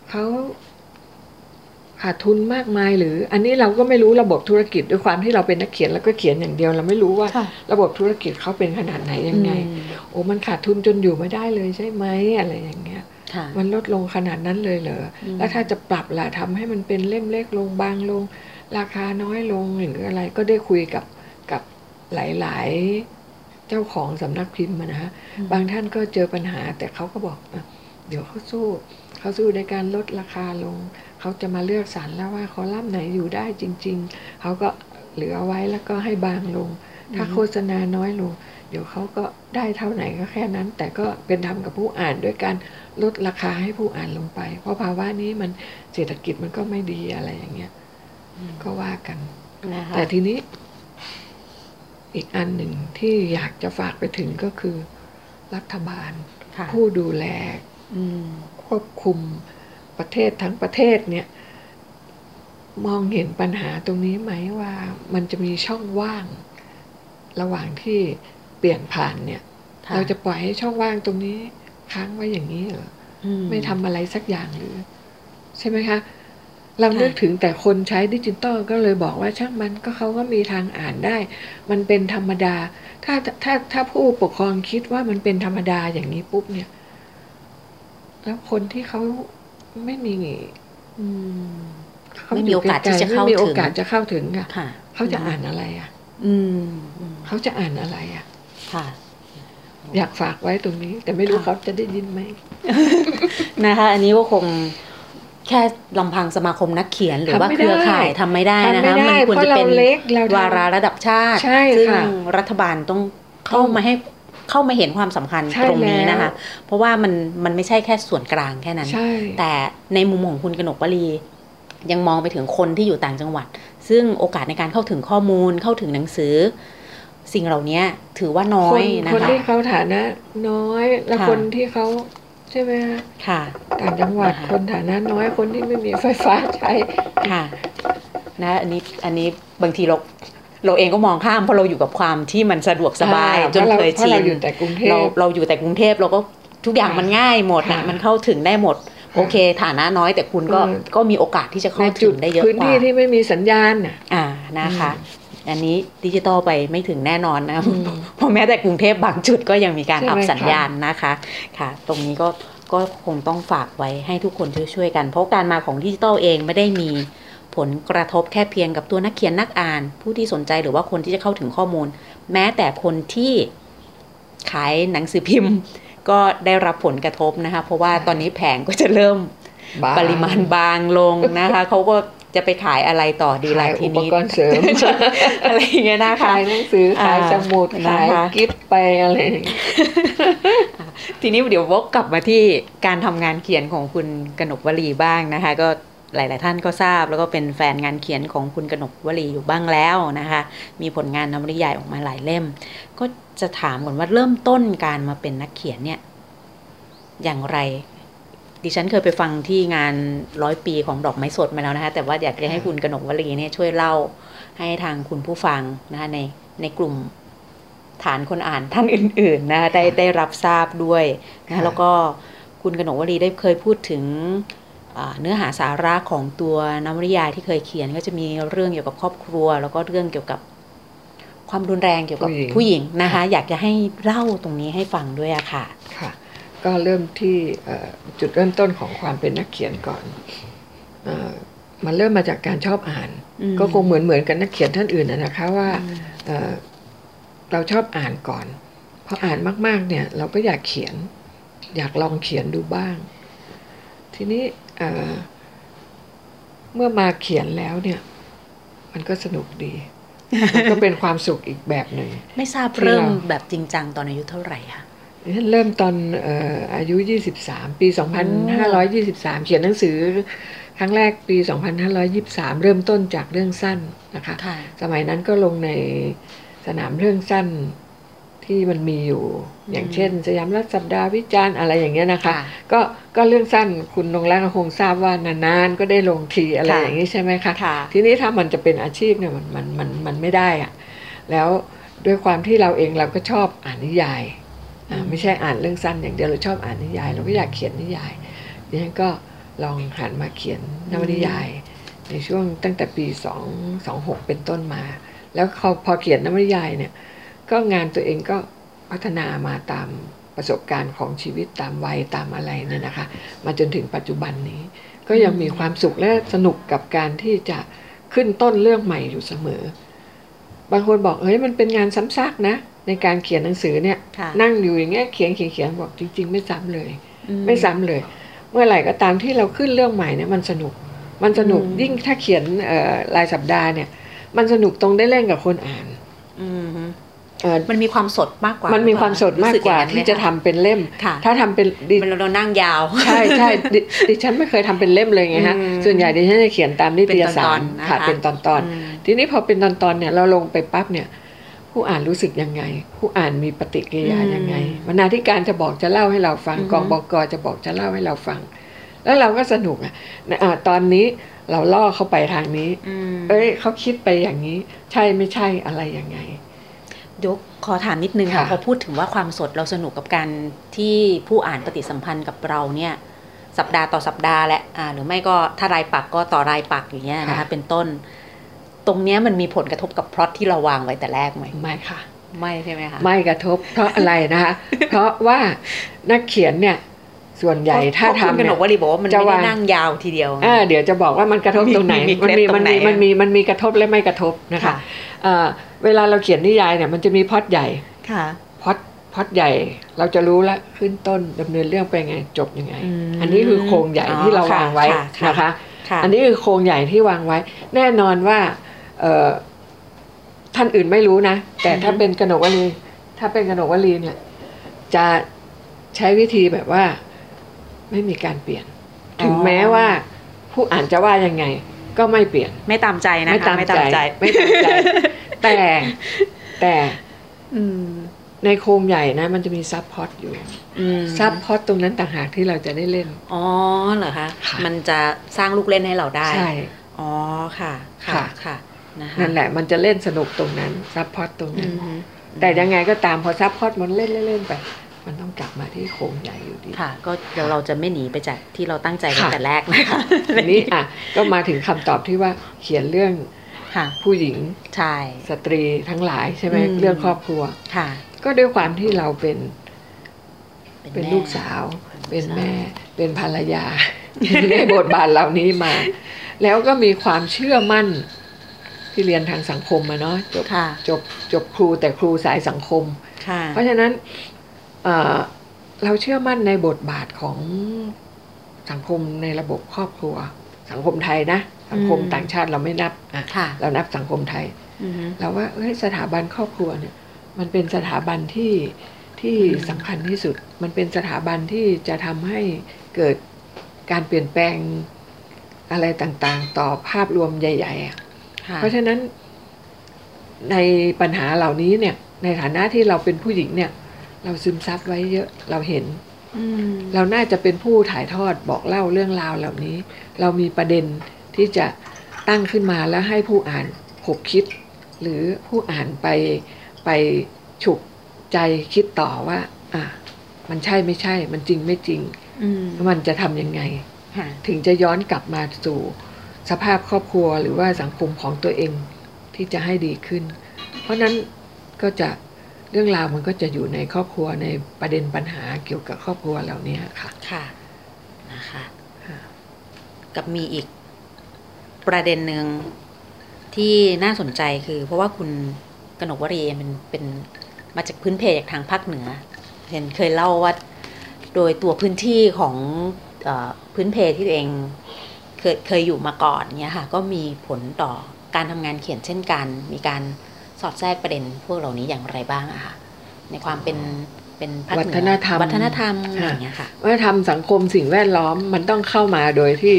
[SPEAKER 3] เขาขาดทุนมากมายหรือ อันนี้เราก็ไม่รู้ระบบธุรกิจด้วยความที่เราเป็นนักเขียนแล้วก็เขียนอย่างเดียว เราไม่รู้ว่า
[SPEAKER 2] ค่ะ
[SPEAKER 3] ระบบธุรกิจเขาเป็นขนาดไหนยังไง
[SPEAKER 2] อืม
[SPEAKER 3] โอ้มันขาดทุนจนอยู่ไม่ได้เลยใช่ไหมอะไรอย่างเงี้ย
[SPEAKER 2] ค่ะ
[SPEAKER 3] มันลดลงขนาดนั้นเลยเหรอ
[SPEAKER 2] อืม
[SPEAKER 3] แล้วถ้าจะปรับล่ะทำให้มันเป็นเล่มเล็กลงบางลง ราคาน้อยลงหรืออะไรก็ได้คุยกับกับหลาย ๆ เจ้าของสำนักพิมพ์อะนะฮะบางท่านก็เจอปัญหา แต่เขาก็บอกอะเดี๋ยวเขาสู้เขาสู้ในการลดราคาลง เขาจะมาเลือกสรรแล้วว่าคอลัมน์ไหนอยู่ได้จริง ๆ เขาก็เหลือไว้แล้วก็ให้บางลง ถ้าโฆษณาน้อยลงเดี๋ยวเขาก็ได้เท่าไหนก็แค่นั้น แต่ก็เป็นธรรมกับผู้อ่านด้วยการลดราคาให้ผู้อ่านลงไป เพราะภาวะนี้มันเศรษฐกิจมันก็ไม่ดีอะไรอย่างเงี้ยก็ว่ากัน
[SPEAKER 2] นะคะ
[SPEAKER 3] แต่ทีนี้ อีกอันหนึ่งที่อยากจะฝากไปถึงก็คือ รัฐบาล
[SPEAKER 2] ค่ะ
[SPEAKER 3] ผู้ดูแล
[SPEAKER 2] อืม
[SPEAKER 3] ควบคุมประเทศทั้งประเทศเนี่ย มองเห็นปัญหาตรงนี้ไหมว่า มันจะมีช่องว่างระหว่างที่ เปลี่ยนผ่านเนี่ย
[SPEAKER 2] ค่ะ
[SPEAKER 3] เราจะปล่อยให้ช่องว่างตรงนี้ค้างไว้อย่างนี้เหรอ
[SPEAKER 2] อื
[SPEAKER 3] ไม่ทำอะไรสักอย่างหรือ ใช่ไหมคะ เรานึกถึงแต่คนใช้ดิจิตอลก็เลยบอกว่าช่างมันก็เขาก็มีทางอ่านได้ มันเป็นธรรมดา ถ้าถ้าถ้าผู้ปกครองคิดว่ามันเป็นธรรมดาอย่างนี้ปุ๊บเนี่ย แล้วคนที่เขาไม่มี
[SPEAKER 2] อืม
[SPEAKER 3] เขา
[SPEAKER 2] ไม่มีโอกาสที่จะเข้า
[SPEAKER 3] ไม่มีโอ
[SPEAKER 2] ถึง
[SPEAKER 3] กาสจะเข้าถึงอะ
[SPEAKER 2] ค่ะ
[SPEAKER 3] เขาจะอ่านอะไรอะ
[SPEAKER 2] อืมอืม
[SPEAKER 3] เขาจะอ่านอะไรอะ
[SPEAKER 2] ค่ะ
[SPEAKER 3] อยากฝากไว้ตรงนี้ แต่ไม่รู้
[SPEAKER 2] ค่ะ
[SPEAKER 3] เขาจะได้ยินไหม
[SPEAKER 2] นะคะ อันนี้ก็คงแค่ลำพังสมาคมนักเขียนหรือว่า
[SPEAKER 3] ทำไม่
[SPEAKER 2] เครือข่าย
[SPEAKER 3] ได้
[SPEAKER 2] ทำไม่ได้นะ
[SPEAKER 3] ทำไม่
[SPEAKER 2] คะ
[SPEAKER 3] ได้
[SPEAKER 2] มัควรจะเป็น
[SPEAKER 3] เพราะเราเล็กเราทำ
[SPEAKER 2] วาระระดับชาติ
[SPEAKER 3] ใช่
[SPEAKER 2] ซึ่ง
[SPEAKER 3] ค่ะ
[SPEAKER 2] รัฐบาลต้องเข้ามาให้เข้ามาเห็นความสำคัญ
[SPEAKER 3] ใช่
[SPEAKER 2] ตรงนี้นะคะ
[SPEAKER 3] แล้ว
[SPEAKER 2] เพราะว่ามันมันไม่ใช่แค่ส่วนกลางแค่นั้น
[SPEAKER 3] ใช่
[SPEAKER 2] แต่ในมุมของคุณกนกวลี ยังมองไปถึงคนที่อยู่ต่างจังหวัด ซึ่งโอกาสในการเข้าถึงข้อมูลเข้าถึงหนังสือ สิ่งเหล่านี้ถือว่าน้อ
[SPEAKER 3] ค
[SPEAKER 2] ย
[SPEAKER 3] น
[SPEAKER 2] นะ
[SPEAKER 3] คน
[SPEAKER 2] คะ
[SPEAKER 3] ที่เขาฐานะน้อยและ
[SPEAKER 2] ค่ะ
[SPEAKER 3] คนที่เขาใช่ไหมคะ
[SPEAKER 2] ค่ะ
[SPEAKER 3] ต่างจังหวัด
[SPEAKER 2] นะคะ
[SPEAKER 3] คนฐานะน้อยคนที่ไม่มีไฟฟ้าใช้
[SPEAKER 2] ค่ะนะอันนี้อันนี้บางทีเราเราเองก็มองข้ามเพราะเราอยู่กับความที่มันสะดวกสบาย
[SPEAKER 3] อ่า
[SPEAKER 2] จน
[SPEAKER 3] เพราะเรา
[SPEAKER 2] เคย
[SPEAKER 3] เพราะ
[SPEAKER 2] ชิ
[SPEAKER 3] เรา
[SPEAKER 2] น
[SPEAKER 3] อยู่แต่กรุงเทพ
[SPEAKER 2] เราเราอยู่แต่กรุงเทพเราก็ทุกอย่าง
[SPEAKER 3] ค่ะ
[SPEAKER 2] มันง่ายหมดนะ
[SPEAKER 3] ค่ะ
[SPEAKER 2] มันเข้าถึงได้หมด โอเค ฐานะน้อยแต่คุณก็
[SPEAKER 3] เออ
[SPEAKER 2] ก็มีโอกาสที่จะ
[SPEAKER 3] ใน
[SPEAKER 2] เข้า
[SPEAKER 3] จุ
[SPEAKER 2] ถึ
[SPEAKER 3] ด
[SPEAKER 2] งได้เยอะ
[SPEAKER 3] พื้น
[SPEAKER 2] กว่า
[SPEAKER 3] ที่ที่ไม่มีสัญญาณน่ะ
[SPEAKER 2] อ่านะคะ อันนี้ดิจิตอลไปไม่ถึงแน่นอนนะ
[SPEAKER 3] อืม
[SPEAKER 2] เพราะแม้แต่กรุงเทพบางจุดก็ยังมีการ
[SPEAKER 3] ใช่ไหม
[SPEAKER 2] อัพสัญ
[SPEAKER 3] คะ
[SPEAKER 2] ญาณนะคะค่ะ ตรงนี้ก็ก็คงต้องฝากไว้ให้ทุกคนช่วยๆกัน เพราะการมาของดิจิตอลเองไม่ได้มีผลกระทบแค่เพียงกับตัวนักเขียนนักอ่าน ผู้ที่สนใจหรือว่าคนที่จะเข้าถึงข้อมูล แม้แต่คนที่ขายหนังสือพิมพ์ ก็ได้รับผลกระทบนะคะ เพราะว่าตอนนี้แผงก็จะเริ่ม
[SPEAKER 3] บาง
[SPEAKER 2] ปริมาณบางลงนะคะเขาก็ จะไปขายอะไรต่อดีล่ะ
[SPEAKER 3] ขาย
[SPEAKER 2] ที
[SPEAKER 3] อุป
[SPEAKER 2] นี้
[SPEAKER 3] กรณ์เสริม
[SPEAKER 2] อะไรอย่างเงี้ยนะคะ
[SPEAKER 3] ขายหนังสือขาย
[SPEAKER 2] อ่า
[SPEAKER 3] สมุด
[SPEAKER 2] นะคะ
[SPEAKER 3] ขายกิฟต์ไปอะไรอย่างเงี้ย
[SPEAKER 2] ทีนี้เดี๋ยววกกลับมาที่การทำงานเขียนของคุณกนกวลีบ้างนะคะ ก็หลาย ๆ ท่านก็ทราบแล้วก็เป็นแฟนงานเขียนของคุณกนกวลีอยู่บ้างแล้วนะคะ มีผลงานนวนิยายออกมาหลายเล่ม ก็จะถามก่อนว่าเริ่มต้นการมาเป็นนักเขียนเนี่ย อย่างไร ดิฉันเคยไปฟังที่งานร้อยปีของดอกไม้สดมาแล้วนะคะ แต่ว่าอยากจะให้คุณกนกวลีเนี่ยช่วยเล่าให้ทางคุณผู้ฟังนะคะในในกลุ่มฐานคนอ่านท่านอื่นๆนะคะได้ได้รับทราบด้วยนะ
[SPEAKER 3] ค่ะ
[SPEAKER 2] คะแล้วก็คุณกนกวลีได้เคยพูดถึงอ่าเนื้อหาสาระของตัวนวนิยายที่เคยเขียนก็จะมีเรื่องเกี่ยวกับครอบครัว แล้วก็เรื่องเกี่ยวกับความรุนแรงเกี่ยวกับ
[SPEAKER 3] ผู้หญิง
[SPEAKER 2] ผู้หญิงนะคะ อยากจะให้เล่าตรงนี้ให้ฟังด้วยอะค่ะ
[SPEAKER 3] ค่ะ ก็เริ่มที่เอ่อจุดเริ่มต้นของความเป็นนักเขียนก่อนเอ่อมันเริ่มมาจากการชอบอ่าน
[SPEAKER 2] อืม
[SPEAKER 3] ก็คงเหมือนเหมือนกันนักเขียนท่านอื่นนะนะคะว่าเอ่อเราชอบอ่านก่อนพออ่านมาก ๆ เนี่ย เราก็อยากเขียน อยากลองเขียนดูบ้าง ทีนี้เอ่อเมื่อมาเขียนแล้วเนี่ย มันก็สนุกดี มันก็เป็นความสุขอีกแบบหนึ่ง
[SPEAKER 2] ไม่ทราบ
[SPEAKER 3] ที่
[SPEAKER 2] เริ่ม
[SPEAKER 3] เรา
[SPEAKER 2] แบบจริงจังตอนอายุเท่าไหร่คะ
[SPEAKER 3] ฉันเริ่มตอนเอ่ออายุ 23 ปี 2523 เขียนหนังสือครั้งแรกปี 2523 เริ่มต้นจากเรื่องสั้นนะคะ
[SPEAKER 2] ค่ะ
[SPEAKER 3] สมัยนั้นก็ลงในสนามเรื่องสั้นที่มันมีอยู่อย่างเช่น สยามรัฐสัปดาห์วิจารณ์อะไรอย่างเงี้ยนะคะ
[SPEAKER 2] ค่ะ
[SPEAKER 3] ก็ก็เรื่องสั้นคุณนงรักก็คงทราบว่านานๆก็ได้ลงทีอะไร
[SPEAKER 2] ค่ะ
[SPEAKER 3] อย่างนี้ใช่ไหมคะ
[SPEAKER 2] ค่ะ
[SPEAKER 3] ทีนี้ถ้ามันจะเป็นอาชีพเนี่ยมันมันมันมันไม่ได้อะแล้วด้วยความที่เราเองเราก็ชอบอ่านนิยายอ่า ไม่ใช่อ่านเรื่องสั้นอย่างเดียวเราชอบอ่านนิยาย เราก็อยากเขียนนิยายดิฉันก็ลองหันมาเขียนนวนิยาย ในช่วงตั้งแต่ปี2 2 6เป็นต้นมา แล้วพอพอเขียนนวนิยายเนี่ยก็งานตัวเองก็พัฒนามาตามประสบการณ์ของชีวิตตามวัยตามอะไรเนี่ยนะคะ มาจนถึงปัจจุบันนี้ ก็ยังมีความสุขและสนุกกับการที่จะขึ้นต้นเรื่องใหม่อยู่เสมอ บางคนบอกเฮ้ยมันเป็นงานซ้ำซากนะ ในการเขียนหนังสือเนี่ย
[SPEAKER 2] ค่ะ
[SPEAKER 3] นั่งอยู่อย่างเงี้ยเขียนเขียนเขียนบอกจริง ๆ ไม่ซ้ำเลย
[SPEAKER 2] อื
[SPEAKER 3] ไม่ซ้ำเลย เมื่อไหร่ก็ตามที่เราขึ้นเรื่องใหม่เนี่ยมันสนุก มันสนุก
[SPEAKER 2] อืม
[SPEAKER 3] ยิ่งถ้าเขียนเอ่อรายสัปดาห์เนี่ย มันสนุกตรงได้เล่นกับคนอ่าน
[SPEAKER 2] อืมฮึ
[SPEAKER 3] เอ่อ
[SPEAKER 2] มันมีความสดมากกว่า
[SPEAKER 3] มันมีความสดมากกว่า
[SPEAKER 2] รู้สึอย่งนั้นไห
[SPEAKER 3] ที่จะทำเป็นเล่ม
[SPEAKER 2] ค่ะ
[SPEAKER 3] ถ้าทำเป็นดิ
[SPEAKER 2] มันเรานั่งยาว
[SPEAKER 3] ใช่ใช่ดิดิฉันไม่เคยทำเป็นเล่มเลยไงฮะ
[SPEAKER 2] อืม
[SPEAKER 3] ส่วนใหญ่ดิฉันจะเขียนตามนิตยสาร
[SPEAKER 2] เป็นตอนๆนะคะ
[SPEAKER 3] ค่ะเป็นตอนตอนๆ
[SPEAKER 2] อืม
[SPEAKER 3] ทีนี้พอเป็นตอนตอนๆเนี่ยเราลงไปปั๊บเนี่ย ผู้อ่านรู้สึกยังไง ผู้อ่านมีปฏิกิริยายังไงบรรณาธิการจะบอกจะเล่าให้เราฟัง
[SPEAKER 2] อือฮึ
[SPEAKER 3] กองบกจะบอกจะเล่าให้เราฟัง แล้วเราก็สนุกอะอ่าตอนนี้เราล่อเข้าไปทางนี้
[SPEAKER 2] อืม
[SPEAKER 3] เอ้ยเขาคิดไปอย่างนี้ ใช่ไม่ใช่อะไรยังไง
[SPEAKER 2] ยกขอถามนิดนึงค่ะ
[SPEAKER 3] ค่ะ
[SPEAKER 2] พอพูดถึงว่าความสดเราสนุกกับการที่ผู้อ่านปฏิสัมพันธ์กับเราเนี่ย สัปดาห์ต่อสัปดาห์แหละอ่าหรือไม่ก็ถ้ารายปักก็ต่อรายปักอย่างเงี้ยนะคะเป็นต้น ตรงเนี้ยมันมีผลกระทบกับพล็อตที่เราวางไว้แต่แรกไหม
[SPEAKER 3] ไม่ค่ะ
[SPEAKER 2] ไม่ใช่ไหมคะ
[SPEAKER 3] ไม่กระทบเพราะอะไรนะคะ เพราะว่านักเขียนเนี่ยส่วนใหญ่ถ้า
[SPEAKER 2] เพระคุณ
[SPEAKER 3] ทำ
[SPEAKER 2] กน
[SPEAKER 3] เนี่ย
[SPEAKER 2] กวลีบอกว่ามัน
[SPEAKER 3] จะ
[SPEAKER 2] ไม่ได้
[SPEAKER 3] วาง
[SPEAKER 2] นั่งยาวทีเดียว
[SPEAKER 3] อ่าเดี๋ยวจะบอกว่ามันกระทบตรงไหน
[SPEAKER 2] มีมี
[SPEAKER 3] มันมี
[SPEAKER 2] เคล็ดตร
[SPEAKER 3] มัน
[SPEAKER 2] งไหน
[SPEAKER 3] มีมันมีมันมีกระทบและไม่กระทบนะคะ
[SPEAKER 2] ค่ะ
[SPEAKER 3] อ่าเวลาเราเขียนนิยายเนี่ยมันจะมีพล็อดใหญ่
[SPEAKER 2] ค่ะ
[SPEAKER 3] พล็อดพล็อดใหญ่เราจะรู้ละขึ้นต้นดำเนินเรื่องไปไงจบยังไง
[SPEAKER 2] อืม
[SPEAKER 3] อันนี้คือโครงใหญ่
[SPEAKER 2] อ๋อ
[SPEAKER 3] ที่เรา
[SPEAKER 2] ค่ะ
[SPEAKER 3] วางไว้
[SPEAKER 2] ค่ะค่ะ
[SPEAKER 3] นะคะ
[SPEAKER 2] ค่ะ
[SPEAKER 3] อันนี้คือโครงใหญ่ที่วางไว้ แน่นอนว่าเอ่อ ท่านอื่นไม่รู้นะ แต่ถ้าเป็นกนกวลี ถ้าเป็นกนกวลีเนี่ย จะใช้วิธีแบบว่าไม่มีการเปลี่ยน ถึงแม้ว่า ผู้อ่านจะว่ายังไง ก็ไม่เปลี่ยน
[SPEAKER 2] ไม่ตามใจนะคะ
[SPEAKER 3] ไม่ตามใจ
[SPEAKER 2] ใจ
[SPEAKER 3] ไม่ตามใจ แต่แต่
[SPEAKER 2] อืม
[SPEAKER 3] ในโครงใหญ่นะ มันจะมี subplot อยู่
[SPEAKER 2] อืม
[SPEAKER 3] subplot ตรงนั้นต่างหากที่เราจะได้เล่น
[SPEAKER 2] อ๋อเหรอคะ
[SPEAKER 3] ค่ะ
[SPEAKER 2] มันจะสร้างลูกเล่นให้เราได้
[SPEAKER 3] ใช่
[SPEAKER 2] อ๋อค่ะ
[SPEAKER 3] ค่ะ
[SPEAKER 2] ค่ะค่ะ นะคะ
[SPEAKER 3] นั่นแหละมันจะเล่นสนุกตรงนั้น subplot ตรงนั้นอื
[SPEAKER 2] มฮึ
[SPEAKER 3] แต่ยังไงก็ตามพอ subplot มันเล่นเล่นๆไป มันต้องกลับมาที่โครงใหญ่อยู่ดี
[SPEAKER 2] ค่ะ ก็เดี๋ยวเราจะไม่หนีไปจากที่เราตั้งใจกัน
[SPEAKER 3] ค่ะ
[SPEAKER 2] แต่แรกนะคะ
[SPEAKER 3] ทีนี้อะก็มาถึงคำตอบที่ว่าเขียนเรื่อง
[SPEAKER 2] ค่ะ
[SPEAKER 3] ผู้หญิง
[SPEAKER 2] ใช่
[SPEAKER 3] สตรีทั้งหลายใช่ไหม
[SPEAKER 2] อืม
[SPEAKER 3] เรื่องครอบครัว
[SPEAKER 2] ค่ะ
[SPEAKER 3] ก็ด้วยความที่เราเป็นเป็น
[SPEAKER 2] แม่
[SPEAKER 3] ลูกสาว เป็น
[SPEAKER 2] สาว
[SPEAKER 3] แม่ เป็นภรรยาในบทบาทเหล่านี้มา แล้วก็มีความเชื่อมั่น ที่เรียนทางสังคมมาเนาะจบ
[SPEAKER 2] ค่ะ
[SPEAKER 3] จบจบครูแต่ครูสายสังคม
[SPEAKER 2] ค่ะ
[SPEAKER 3] เพราะฉะนั้นเอ่อเราเชื่อมั่นในบทบาทของสังคมในระบบครอบครัว สังคมไทยนะ สังคม
[SPEAKER 2] อืม
[SPEAKER 3] ต่างชาติเราไม่นับอะ
[SPEAKER 2] ค่ะ
[SPEAKER 3] เรานับสังคมไทย
[SPEAKER 2] อือฮึ
[SPEAKER 3] เราว่าเอ้ยสถาบันครอบครัวเนี่ย มันเป็นสถาบันที่ที่
[SPEAKER 2] อืม
[SPEAKER 3] สำคัญที่สุด มันเป็นสถาบันที่จะทำให้เกิดการเปลี่ยนแปลงอะไรต่างๆ ต่อภาพรวมใหญ่ๆอะ
[SPEAKER 2] ค่ะ
[SPEAKER 3] เพราะฉะนั้นในปัญหาเหล่านี้เนี่ย ในฐานะที่เราเป็นผู้หญิงเนี่ย เราซึมซับไว้เยอะเราเห็น
[SPEAKER 2] อืม
[SPEAKER 3] เราน่าจะเป็นผู้ถ่ายทอดบอกเล่าเรื่องราวเหล่านี้ เรามีประเด็นที่จะตั้งขึ้นมาแล้วให้ผู้อ่านขบคิด หรือผู้อ่านไปไปฉุกใจคิดต่อว่า อะมันใช่ไม่ใช่ มันจริงไม่จริง
[SPEAKER 2] อืม
[SPEAKER 3] มันจะทำยังไง
[SPEAKER 2] ค่ะ
[SPEAKER 3] ถึงจะย้อนกลับมาสู่ สภาพครอบครัวหรือว่าสังคมของตัวเองที่จะให้ดีขึ้น เพราะนั้นก็จะเรื่องราวมันก็จะอยู่ในครอบครัวในประเด็นปัญหาเกี่ยวกับครอบครัวเหล่านี้ค่ะ
[SPEAKER 2] ค่ะนะคะ
[SPEAKER 3] ค่ะ
[SPEAKER 2] กับมีอีกประเด็นหนึ่งที่น่าสนใจคือ เพราะว่าคุณกนกวรีเป็นเป็นมาจากพื้นเพจากทางภาคเหนือ เห็นเคยเล่าว่าโดยตัวพื้นที่ของเออพื้นเพที่ตัวเอง เคยเคยอยู่มาก่อนเนี่ยค่ะก็มีผลต่อการทำงานเขียนเช่นกัน มีการสอดแทรกประเด็นพวกเหล่านี้อย่างไรบ้างอะค่ะในความเป็นเป็นภาคเหนือ
[SPEAKER 3] วัฒนธรรม
[SPEAKER 2] วัฒนธรรม
[SPEAKER 3] ค่ะ
[SPEAKER 2] อย่างเงี้ยค่ะ
[SPEAKER 3] วัฒนธรรมสังคมสิ่งแวดล้อมมันต้องเข้ามาโดยที่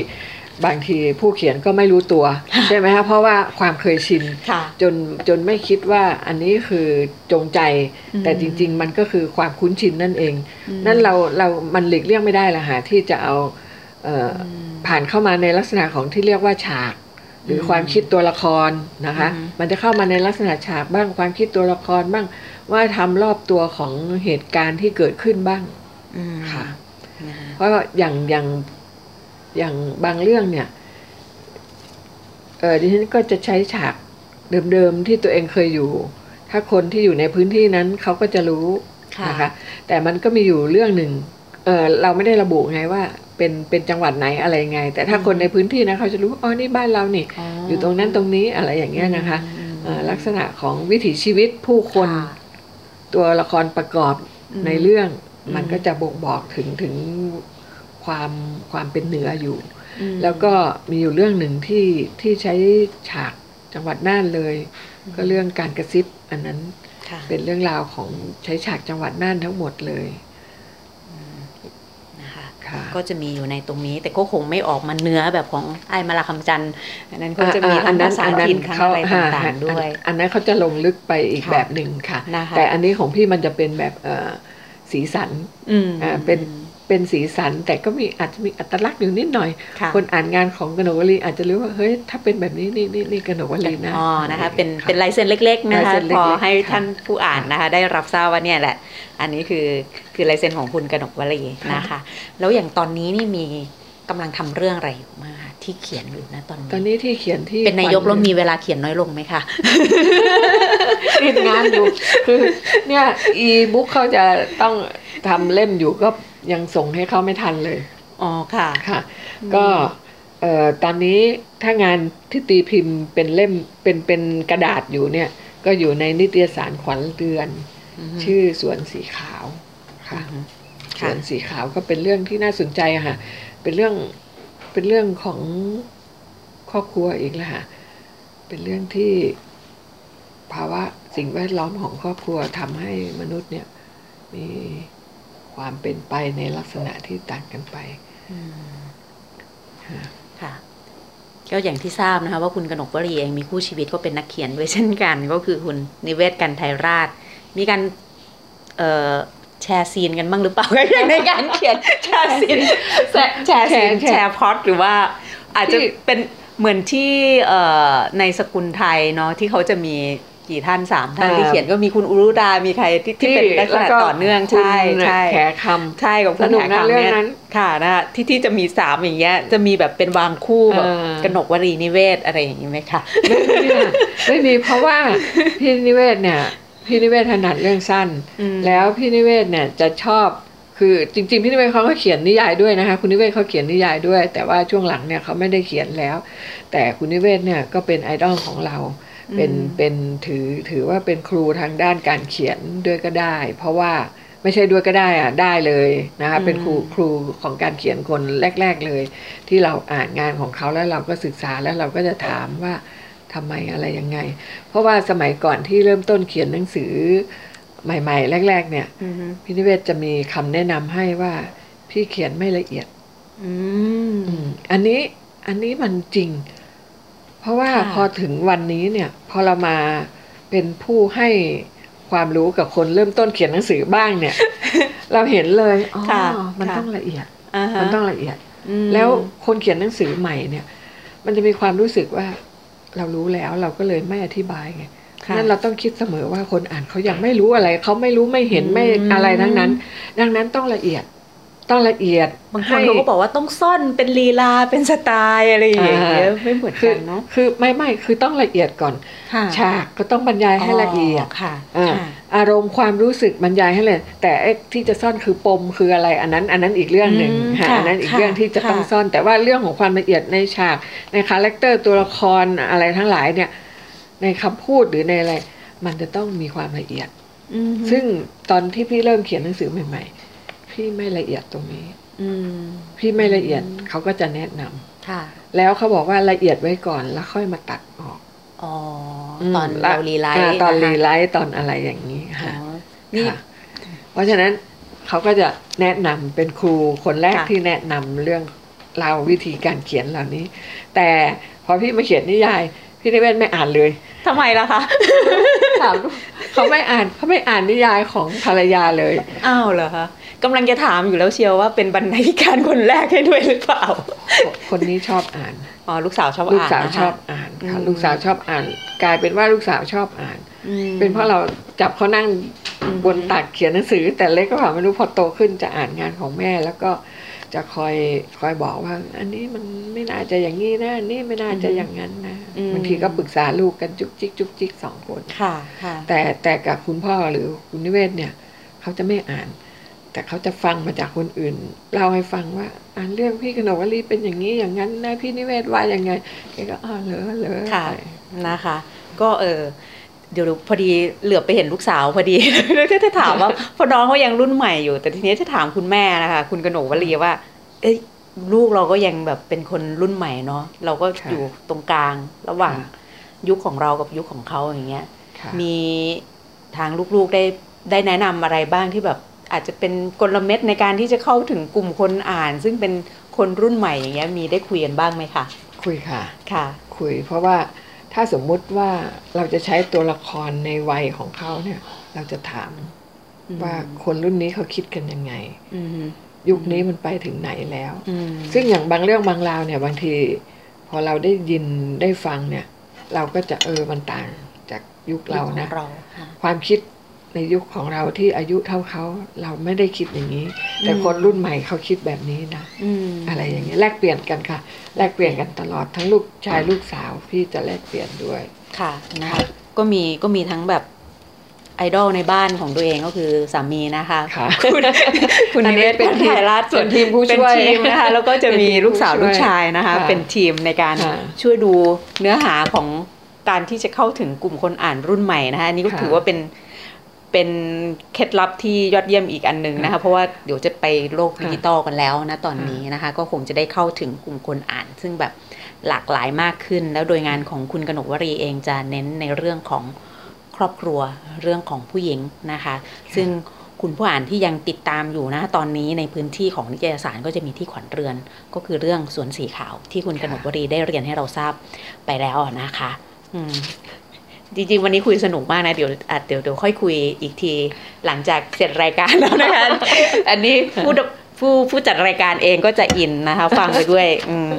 [SPEAKER 3] บางทีผู้เขียนก็ไม่รู้ตัว ใช่ไหมคะเพราะว่าความเคยชิน
[SPEAKER 2] ค่ะ
[SPEAKER 3] จนจนไม่คิดว่าอันนี้คือจงใจ
[SPEAKER 2] อืม
[SPEAKER 3] แต่จริง ๆ มันก็คือความคุ้นชินนั่นเอง
[SPEAKER 2] อืม
[SPEAKER 3] นั่นเราเรามันหลีกเลี่ยงไม่ได้ละหาที่จะเอาเอ่ออ
[SPEAKER 2] อืม
[SPEAKER 3] ผ่านเข้ามาในลักษณะของที่เรียกว่าฉาก หรืออ
[SPEAKER 2] ม
[SPEAKER 3] ความคิดตัวละครนะคะ
[SPEAKER 2] อืม
[SPEAKER 3] มันจะเข้ามาในลักษณะฉากบ้างความคิดตัวละครบ้างว่าทำรอบตัวของเหตุการณ์ที่เกิดขึ้นบ้าง
[SPEAKER 2] อืม
[SPEAKER 3] ค่ะ
[SPEAKER 2] นะคะ
[SPEAKER 3] เพราะว่าอย่างอย่างอย่างบางเรื่องเนี่ย เออดิฉันก็จะใช้ฉากเดิมๆที่ตัวเองเคยอยู่ ถ้าคนที่อยู่ในพื้นที่นั้นเขาก็จะรู้
[SPEAKER 2] ค่ะ
[SPEAKER 3] นะคะ แต่มันก็มีอยู่เรื่องหนึ่งเออเราไม่ได้ระบุไงว่า เป็นเป็นจังหวัดไหนอะไรไง แต่ถ้าคนในพื้นที่นะเขาจะรู้อ๋อนี่บ้านเรานี่ อยู่ตรงนั้นตรงนี้อะไรอย่างเงี้ยนะคะ
[SPEAKER 2] อืม
[SPEAKER 3] เอ่อลักษณะของวิถีชีวิตผู้คน
[SPEAKER 2] ค่ะ
[SPEAKER 3] ตัวละครประกอบ
[SPEAKER 2] อืม
[SPEAKER 3] ในเรื่อง
[SPEAKER 2] อืม
[SPEAKER 3] มันก็จะบ่งบอกถึงถึงความความเป็นเหนืออยู่
[SPEAKER 2] อืม
[SPEAKER 3] แล้วก็มีอยู่เรื่องหนึ่งที่ที่ใช้ฉากจังหวัดน่านเลย ก็เรื่องการกระซิบอันนั้น
[SPEAKER 2] ค่ะ
[SPEAKER 3] เป็นเรื่องราวของใช้ฉากจังหวัดน่านทั้งหมดเลย
[SPEAKER 2] นะคะ
[SPEAKER 3] ค่ะ
[SPEAKER 2] ก็จะมีอยู่ในตรงนี้ แต่ก็คงไม่ออกมาเนื้อแบบของไอ้ายมาลาคำจันทร์อันนั้นก็จะมีทั้งภาษาถิ่นทั้งอะไรต่างๆด้วย
[SPEAKER 3] อันนั้นเขาจะลงลึกไปอีก
[SPEAKER 2] ค่ะ
[SPEAKER 3] แบบหนึ่งค่ะ
[SPEAKER 2] นะคะ
[SPEAKER 3] แต่อันนี้ของพี่มันจะเป็นแบบเอ่อสีสัน
[SPEAKER 2] อืม
[SPEAKER 3] อ่าเป็น เป็นสีสัน แต่ก็มีอาจจะมีอัตลักษณ์อยู่นิดหน่อย
[SPEAKER 2] ค่ะ
[SPEAKER 3] คนอ่านงานของกนกวลีอาจจะรู้ว่าเฮ้ยถ้าเป็นแบบนี้นี่นี่นี่กนกวลีนะ
[SPEAKER 2] อ๋อนะคะเป็น
[SPEAKER 3] ค่ะ
[SPEAKER 2] เป็นลายเซ็นเล็กๆนะคะ
[SPEAKER 3] ลายเซ็นเล็ก
[SPEAKER 2] พ
[SPEAKER 3] ๆ
[SPEAKER 2] อให้
[SPEAKER 3] ค่ะ
[SPEAKER 2] ท่านผู้อ่านนะคะได้รับทราบว่าเนี่ยแหละ อันนี้คือคือลายเซ็นของคุณกนกวลีนะคะ แล้วอย่างตอนนี้นี่มีกำลังทำเรื่องอะไรอยู่มางคะที่เขียนอยู่นะตอนนี้
[SPEAKER 3] ตอนนี้ที่เขียนที่
[SPEAKER 2] เป็นนายกแล้วมีเวลาเขียนน้อยลงไหมคะ
[SPEAKER 3] ติดงานอยู่คือเนี่ยอีบุ๊กเขาจะต้องทำเล่มอยู่ก็ ยังส่งให้เขาไม่ทันเลย
[SPEAKER 2] อ๋อค่ะ
[SPEAKER 3] ค่ะ ก็เอ่อตอนนี้ถ้างานที่ตีพิมพ์เป็นเล่มเป็นเป็นกระดาษอยู่เนี่ย ก็อยู่ในนิตยสารขวัญเดือน
[SPEAKER 2] อือฮึ
[SPEAKER 3] ชื่อสวนสีขาวค่ะ
[SPEAKER 2] อือฮึ
[SPEAKER 3] ส
[SPEAKER 2] ค่ะ
[SPEAKER 3] วนสีขาวก็เป็นเรื่องที่น่าสนใจอะค่ะ เป็นเรื่องเป็นเรื่องของครอบครัวอีกแล้วค่ะ เป็นเรื่องที่ภาวะสิ่งแวดล้อมของครอบครัวทำให้มนุษย์เนี่ยมี ความเป็นไปในลักษณะที่ต่างกันไป
[SPEAKER 2] อืม
[SPEAKER 3] ค่ะ
[SPEAKER 2] ค่ะก็อย่างที่ทราบนะคะว่าคุณกนกวลีเองมีคู่ชีวิตก็เป็นนักเขียนด้วยเช่นกัน ก็คือคุณนิเวศน์ กันไทยราษฎร์ มีการเอ่อ share scene กันบ้างหรือเปล่าในการเขียน
[SPEAKER 3] share
[SPEAKER 2] scene share share scene share share plot หรือว่า อาจจะ
[SPEAKER 3] ที่
[SPEAKER 2] เป็นเหมือนที่เอ่อในสกุลไทยเนาะที่เขาจะมี กี่ท่านสามท่านที่เขียนก็มีคุณอุรุดา มีใครที่ที่เป็นลักษณะต่อเนื่องใช่
[SPEAKER 3] คุณ
[SPEAKER 2] ใช่
[SPEAKER 3] แขค
[SPEAKER 2] ใช่กับคุณ
[SPEAKER 3] สนุกนะ
[SPEAKER 2] แขก
[SPEAKER 3] เรื่อง
[SPEAKER 2] ย
[SPEAKER 3] นั้น
[SPEAKER 2] ค่ะนะคะที่ที่จะมีสามอย่างเงี้ยจะมีแบบเป็นวางคู่แบบ
[SPEAKER 3] เออ
[SPEAKER 2] กนกวรีนิเวศอะไรอย่างงี้ไหมคะำ
[SPEAKER 3] ไม่มีอะไม่มีเพราะว่าพี่นิเวศเนี่ยพี่นิเวศถนัดเรื่องสั้น
[SPEAKER 2] อืม
[SPEAKER 3] แล้วพี่นิเวศเนี่ยจะชอบคือจริงๆพี่นิเวศเขาก็เขียนนิยายด้วยนะคะคุณนิเวศเขาเขียนนิยายด้วย แต่ว่าช่วงหลังเนี่ยเขาไม่ได้เขียนแล้ว แต่คุณนิเวศเนี่ยก็เป็นไอดอลของเรา เป็นเป็นถือถือว่าเป็นครูทางด้านการเขียนด้วยก็ได้ เพราะว่าไม่ใช่ด้วยก็ได้อะได้เลยนะคะเป็นครูครูของการเขียนคนแรก ๆเลย ที่เราอ่านงานของเขาแล้วเราก็ศึกษาแล้วเราก็จะถามว่าทำไมอะไรยังไง เพราะว่าสมัยก่อนที่เริ่มต้นเขียนหนังสือใหม่ ๆ แรก ๆ เนี่ย
[SPEAKER 2] อืม
[SPEAKER 3] พี่นิเวศจะมีคำแนะนำให้ว่าพี่เขียนไม่ละเอียด
[SPEAKER 2] อืม
[SPEAKER 3] อืมอันนี้อันนี้มันจริงเพ ราะว่า
[SPEAKER 2] ค่ะ
[SPEAKER 3] พอถึงวันนี้เนี่ยพอเรามาเป็นผู้ให้ความรู้กับคนเริ่มต้นเขียนหนังสือบ้างเนี่ย เราเห็นเลยอ๋อ
[SPEAKER 2] ค่ะ
[SPEAKER 3] มัน
[SPEAKER 2] ค่ะ
[SPEAKER 3] ต้องละเอียด
[SPEAKER 2] อ่าฮะ
[SPEAKER 3] มันต้องละเอียด
[SPEAKER 2] อืม
[SPEAKER 3] แล้วคนเขียนหนังสือใหม่เนี่ย มันจะมีความรู้สึกว่าเรารู้แล้วเราก็เลยไม่อธิบายไง
[SPEAKER 2] ค่ะ
[SPEAKER 3] นั่นเราต้องคิดเสมอว่าคนอ่านเขายังไม่รู้อะไร เขาไม่รู้ไม่เห็นไม่
[SPEAKER 2] อืม
[SPEAKER 3] อะไรทั้งนั้น ดังนั้นต้องละเอียด ต้องละเอียด
[SPEAKER 2] บางคน
[SPEAKER 3] ให้
[SPEAKER 2] เขาก็บอกว่าต้องซ่อนเป็นลีลาเป็นสไตล์อะไรอย่างเงี้ย
[SPEAKER 3] อ่า
[SPEAKER 2] ไม่เหมือน
[SPEAKER 3] คื
[SPEAKER 2] กั
[SPEAKER 3] อน
[SPEAKER 2] เนาะ
[SPEAKER 3] คือไม่ไม่คือต้องละเอียดก่อน
[SPEAKER 2] ค่ะ
[SPEAKER 3] ฉากก็ต้องบรรยายให้ละเอียด
[SPEAKER 2] ค่ะ
[SPEAKER 3] อ่า
[SPEAKER 2] ค่ะ
[SPEAKER 3] อารมณ์ความรู้สึกบรรยายให้เลย แต่ไอ้ที่จะซ่อนคือปมคืออะไรอันนั้น อันนั้นอีกเรื่องหนึ่ง
[SPEAKER 2] อืม
[SPEAKER 3] ค่ะ
[SPEAKER 2] ค่ะ
[SPEAKER 3] อันนั้นอีก
[SPEAKER 2] ค่ะ
[SPEAKER 3] เรื่องที่จะต้อง
[SPEAKER 2] ค่ะ
[SPEAKER 3] ซ่อน แต่ว่าเรื่องของความละเอียดในฉากใน character ตัวละครอะไรทั้งหลายเนี่ย ในคำพูดหรือในอะไร มันจะต้องมีความละเอียด
[SPEAKER 2] อืม
[SPEAKER 3] ซึ่งตอนที่พี่เริ่มเขียนหนังสือใหม่ๆ พี่ไม่ละเอียดตรงนี้
[SPEAKER 2] อืม
[SPEAKER 3] พี่ไม่ละเอียดเขาก็จะแนะนำ
[SPEAKER 2] ค่ะ
[SPEAKER 3] แล้วเขาบอกว่าละเอียดไว้ก่อนแล้วค่อยมาตัดออก
[SPEAKER 2] อ๋ออ่า ตอนเรา
[SPEAKER 3] rewrite ตอน
[SPEAKER 2] นะคะ
[SPEAKER 3] re write ตอนอะไรอย่างนี้
[SPEAKER 2] อ๋
[SPEAKER 3] ค่ะ
[SPEAKER 2] อนี่
[SPEAKER 3] ค่ะเพราะฉะนั้นเขาก็จะแนะนำเป็นครูคนแรก
[SPEAKER 2] ค่ะ
[SPEAKER 3] ที่แนะนำเรื่องเราววิธีการเขียนเหล่านี้ แต่พอพี่มาเขียนนิยาย พี่นิเวศไม่อ่านเลย
[SPEAKER 2] ทำไมล่ะคะ
[SPEAKER 3] ถามเขาไม่อ่านเขาไม่อ่านนิยายของภรรยาเลย
[SPEAKER 2] อ้าวเหรอคะ กำลังจะถามอยู่แล้วเชียวว่าเป็นบรรณาธิการคนแรกให้ด้วยหรือเปล่า
[SPEAKER 3] คนนี้ชอบอ่าน
[SPEAKER 2] อ๋อลูกสาวชอบ
[SPEAKER 3] ลูก
[SPEAKER 2] อ่าน
[SPEAKER 3] สาว
[SPEAKER 2] นะคะ
[SPEAKER 3] ชอบอ่านค่ะ
[SPEAKER 2] อืม
[SPEAKER 3] ลูกสาวชอบอ่าน กลายเป็นว่าลูกสาวชอบอ่าน
[SPEAKER 2] อืม
[SPEAKER 3] เป็นเพราะเราจับเขานั่ง
[SPEAKER 2] อืม
[SPEAKER 3] บนตักเขียนหนังสือ แต่เล็กก็ผ่าไม่รู้พอโตขึ้นจะอ่านงานของแม่แล้วก็จะคอยคอยบอกว่า อันนี้มันไม่น่าจะอย่างนี้นะอันนี้ไม่น่าจะอย่างนั้นนะบางทีก็ปรึกษาลูกกันจุกจิกจุกจิกสองคน
[SPEAKER 2] ค่ะค่ะ
[SPEAKER 3] แต่แต่กับคุณพ่อหรือคุณนิเวศเนี่ย เขาจะไม่อ่าน แต่เขาจะฟังมาจากคนอื่นเล่าให้ฟังว่าอ่านเรื่องพี่กนกวลีเป็นอย่างนี้อย่างนั้นนะพี่นิเวศว่ายังไงแกก็อ๋อเหรอเหรอ
[SPEAKER 2] ค่ะนะคะ ก็เออเดี๋ยวพอดีเหลือบไปเห็นลูกสาวพอดีแล้วจะถามว่าเพอน้องเขายังรุ่นใหม่อยู่ แต่ทีนี้จะถามคุณแม่นะคะคุณกนกวลีว่า เอ้ยลูกเราก็ยังแบบเป็นคนรุ่นใหม่เนาะเราก็อยู่ตรงกลางระหว่างยุคของเรากับยุคของเขาอย่างเงี้ย
[SPEAKER 3] ค่ะ
[SPEAKER 2] มีทางลูกๆได้ได้แนะนำอะไรบ้างที่แบบ อาจจะเป็นกลเม็ดในการที่จะเข้าถึงกลุ่มคนอ่าน ซึ่งเป็นคนรุ่นใหม่อย่างเงี้ยมีได้คุยกันบ้างไหมคะ
[SPEAKER 3] คุยค่ะ
[SPEAKER 2] ค่ะ
[SPEAKER 3] คุยเพราะว่าถ้าสมมุติว่าเราจะใช้ตัวละครในวัยของเขาเนี่ย เราจะถาม
[SPEAKER 2] อืม
[SPEAKER 3] ว่าคนรุ่นนี้เขาคิดกันยังไง
[SPEAKER 2] อืม
[SPEAKER 3] ยุคนี้มันไปถึงไหนแล้ว
[SPEAKER 2] อืม
[SPEAKER 3] ซึ่งอย่างบางเรื่องบางราวเนี่ย บางที พอเราได้ยินได้ฟังเนี่ย เราก็จะเออมันต่างจากยุคเรานะ
[SPEAKER 2] ของเราค่ะ
[SPEAKER 3] ความคิด ในยุคของเราที่อายุเท่าเขาเราไม่ได้คิดอย่างนี้ แต่คนรุ่นใหม่เขาคิดแบบนี้นะ
[SPEAKER 2] อืม
[SPEAKER 3] อะไรอย่างเงี้ยแลกเปลี่ยนกันค่ะ แลกเปลี่ยนกันตลอดทั้งลูกชายลูกสาวพี่จะแลกเปลี่ยนด้วย
[SPEAKER 2] ค่ะนะคะก็มีก็มีทั้งแบบไอดอลในบ้านของตัวเองก็คือสามีนะคะ
[SPEAKER 3] ค่ะ
[SPEAKER 2] คุณคุณ
[SPEAKER 3] อัน
[SPEAKER 2] นิ
[SPEAKER 3] นี้
[SPEAKER 2] เวศ
[SPEAKER 3] เป็
[SPEAKER 2] เป็นน
[SPEAKER 3] ทีม
[SPEAKER 2] ถ่ายรัฐ
[SPEAKER 3] ส่วนทีมผู้
[SPEAKER 2] เป็น
[SPEAKER 3] ช่วย
[SPEAKER 2] ทีมนะคะแล้วก็จะมี
[SPEAKER 3] เป็นทีม
[SPEAKER 2] ลูกสาว
[SPEAKER 3] ผู้ช่วย
[SPEAKER 2] ลูกชายนะคะ
[SPEAKER 3] ค่ะ
[SPEAKER 2] เป็นทีมในการ
[SPEAKER 3] ค่ะ
[SPEAKER 2] ช่วยดูเนื้อหาของการที่จะเข้าถึงกลุ่มคนอ่านรุ่นใหม่นะคะอันนี้ก็
[SPEAKER 3] ค่ะ
[SPEAKER 2] ถือว่าเป็น เป็นเคล็ดลับที่ยอดเยี่ยมอีกอันหนึ่งนะคะ เพราะว่าเดี๋ยวจะไปโลกดิจิตอลกันแล้วนะตอนนี้นะคะ ก็คงจะได้เข้าถึงกลุ่มคนอ่าน ซึ่งแบบหลากหลายมากขึ้น แล้วโดยงานของคุณกนกวรีเองจะเน้นในเรื่องของครอบครัวเรื่องของผู้หญิงนะคะ ซึ่งคุณผู้อ่านที่ยังติดตามอยู่นะตอนนี้ในพื้นที่ของนิตยสารก็จะมีที่ขวัญเรือน ก็คือเรื่องสวนสีขาวที่คุณกนกวรีได้เรียนให้เราทราบไปแล้วนะคะอืม จริงๆ วันนี้คุยสนุกมากนะ เดี๋ยวอาจเดี๋ยวเดี๋ยวค่อยคุยอีกทีหลังจากเสร็จรายการแล้วนะคะ อันนี้ผู้ดผู้ผู้จัดรายการเองก็จะอินนะคะ ฟังไปด้วยอืม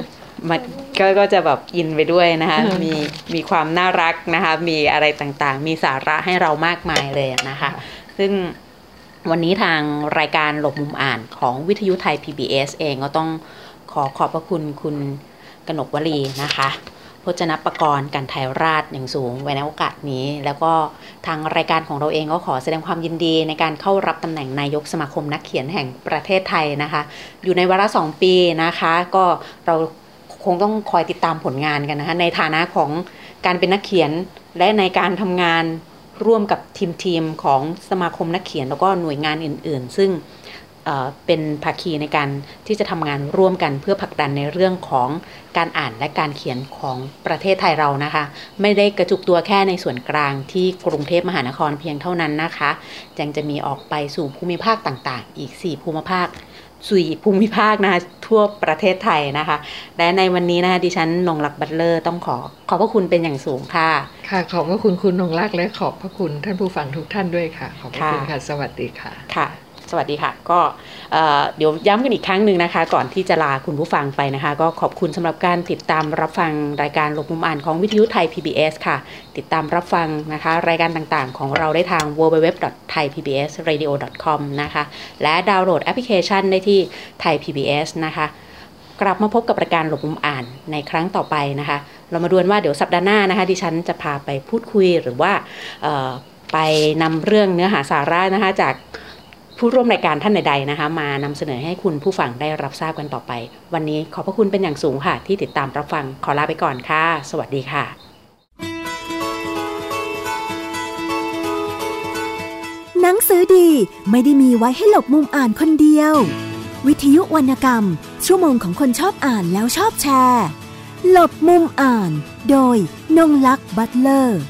[SPEAKER 2] มันก็ก็จะแบบอินไปด้วยนะคะ มีมีความน่ารักนะคะ มีอะไรต่างๆ มีสาระให้เรามากมายเลยนะคะ ซึ่งวันนี้ทางรายการหลบมุมอ่านของวิทยุไทย PBS เองก็ต้องขอขอบพระคุณคุณกนกวลีนะคะ พจนประกรณ์การไทยราชอย่างสูงไว้ในโอกาสนี้ แล้วก็ทางรายการของเราเองก็ขอแสดงความยินดีในการเข้ารับตำแหน่งนายกสมาคมนักเขียนแห่งประเทศไทยนะคะ อยู่ในวาระสองปีนะคะ ก็เราคงต้องคอยติดตามผลงานกันนะคะในฐานะของการเป็นนักเขียนและในการทำงานร่วมกับทีมทีมของสมาคมนักเขียนแล้วก็หน่วยงานอื่น ๆ ซึ่ง เอ่อเป็นภาคีในการที่จะทำงานร่วมกันเพื่อผลักดันในเรื่องของการอ่านและการเขียนของประเทศไทยเรานะคะ ไม่ได้กระจุกตัวแค่ในส่วนกลางที่กรุงเทพมหานครเพียงเท่านั้นนะคะยังจะมีออกไปสู่ภูมิภาคต่างๆ อีก 4 ภูมิภาคสี่ภูมิภาคนะคะทั่วประเทศไทยนะคะ และในวันนี้นะคะดิฉันนงลักษณ์บัตเลอร์ต้องขอขอบพระคุณเป็นอย่างสูงค่ะ
[SPEAKER 3] ค่ะ ขอบพระคุณคุณนงรักและขอบพระคุณท่านผู้ฟังทุกท่านด้วยค่ะ ขอบพระคุณ
[SPEAKER 2] ค่ะ
[SPEAKER 3] ค่ะสวัสดีค่ะ
[SPEAKER 2] ค่ะ สวัสดีค่ะ ก็เอ่อเดี๋ยวย้ำกันอีกครั้งหนึ่งนะคะ ก่อนที่จะลาคุณผู้ฟังไปนะคะ ก็ขอบคุณสำหรับการติดตามรับฟังรายการหลบมุมอ่านของวิทยุไทย PBS ค่ะ ติดตามรับฟังนะคะ รายการต่างๆ ของเราได้ทาง www.thaipbsradio.com นะคะ และดาวน์โหลดแอปพลิเคชันได้ที่ Thai PBS นะคะกลับมาพบกับรายการหลบมุมอ่านในครั้งต่อไปนะคะ เรามาดูกันว่าเดี๋ยวสัปดาห์หน้านะคะ ดิฉันจะพาไปพูดคุยหรือว่าไปนำเรื่องเนื้อหาสาระนะคะจาก ผู้ร่วมรายการท่านใดๆนะคะ มานำเสนอให้คุณผู้ฟังได้รับทราบกันต่อไป วันนี้ขอบพระคุณเป็นอย่างสูงค่ะ ที่ติดตามรับฟังขอลาไปก่อนค่ะ สวัสดีค่ะ
[SPEAKER 1] หนังสือดีไม่ได้มีไว้ให้หลบมุมอ่านคนเดียว วิทยุวรรณกรรม ชั่วโมงของคนชอบอ่านแล้วชอบแชร์ หลบมุมอ่าน โดยนงลักษ์บัตเลอร์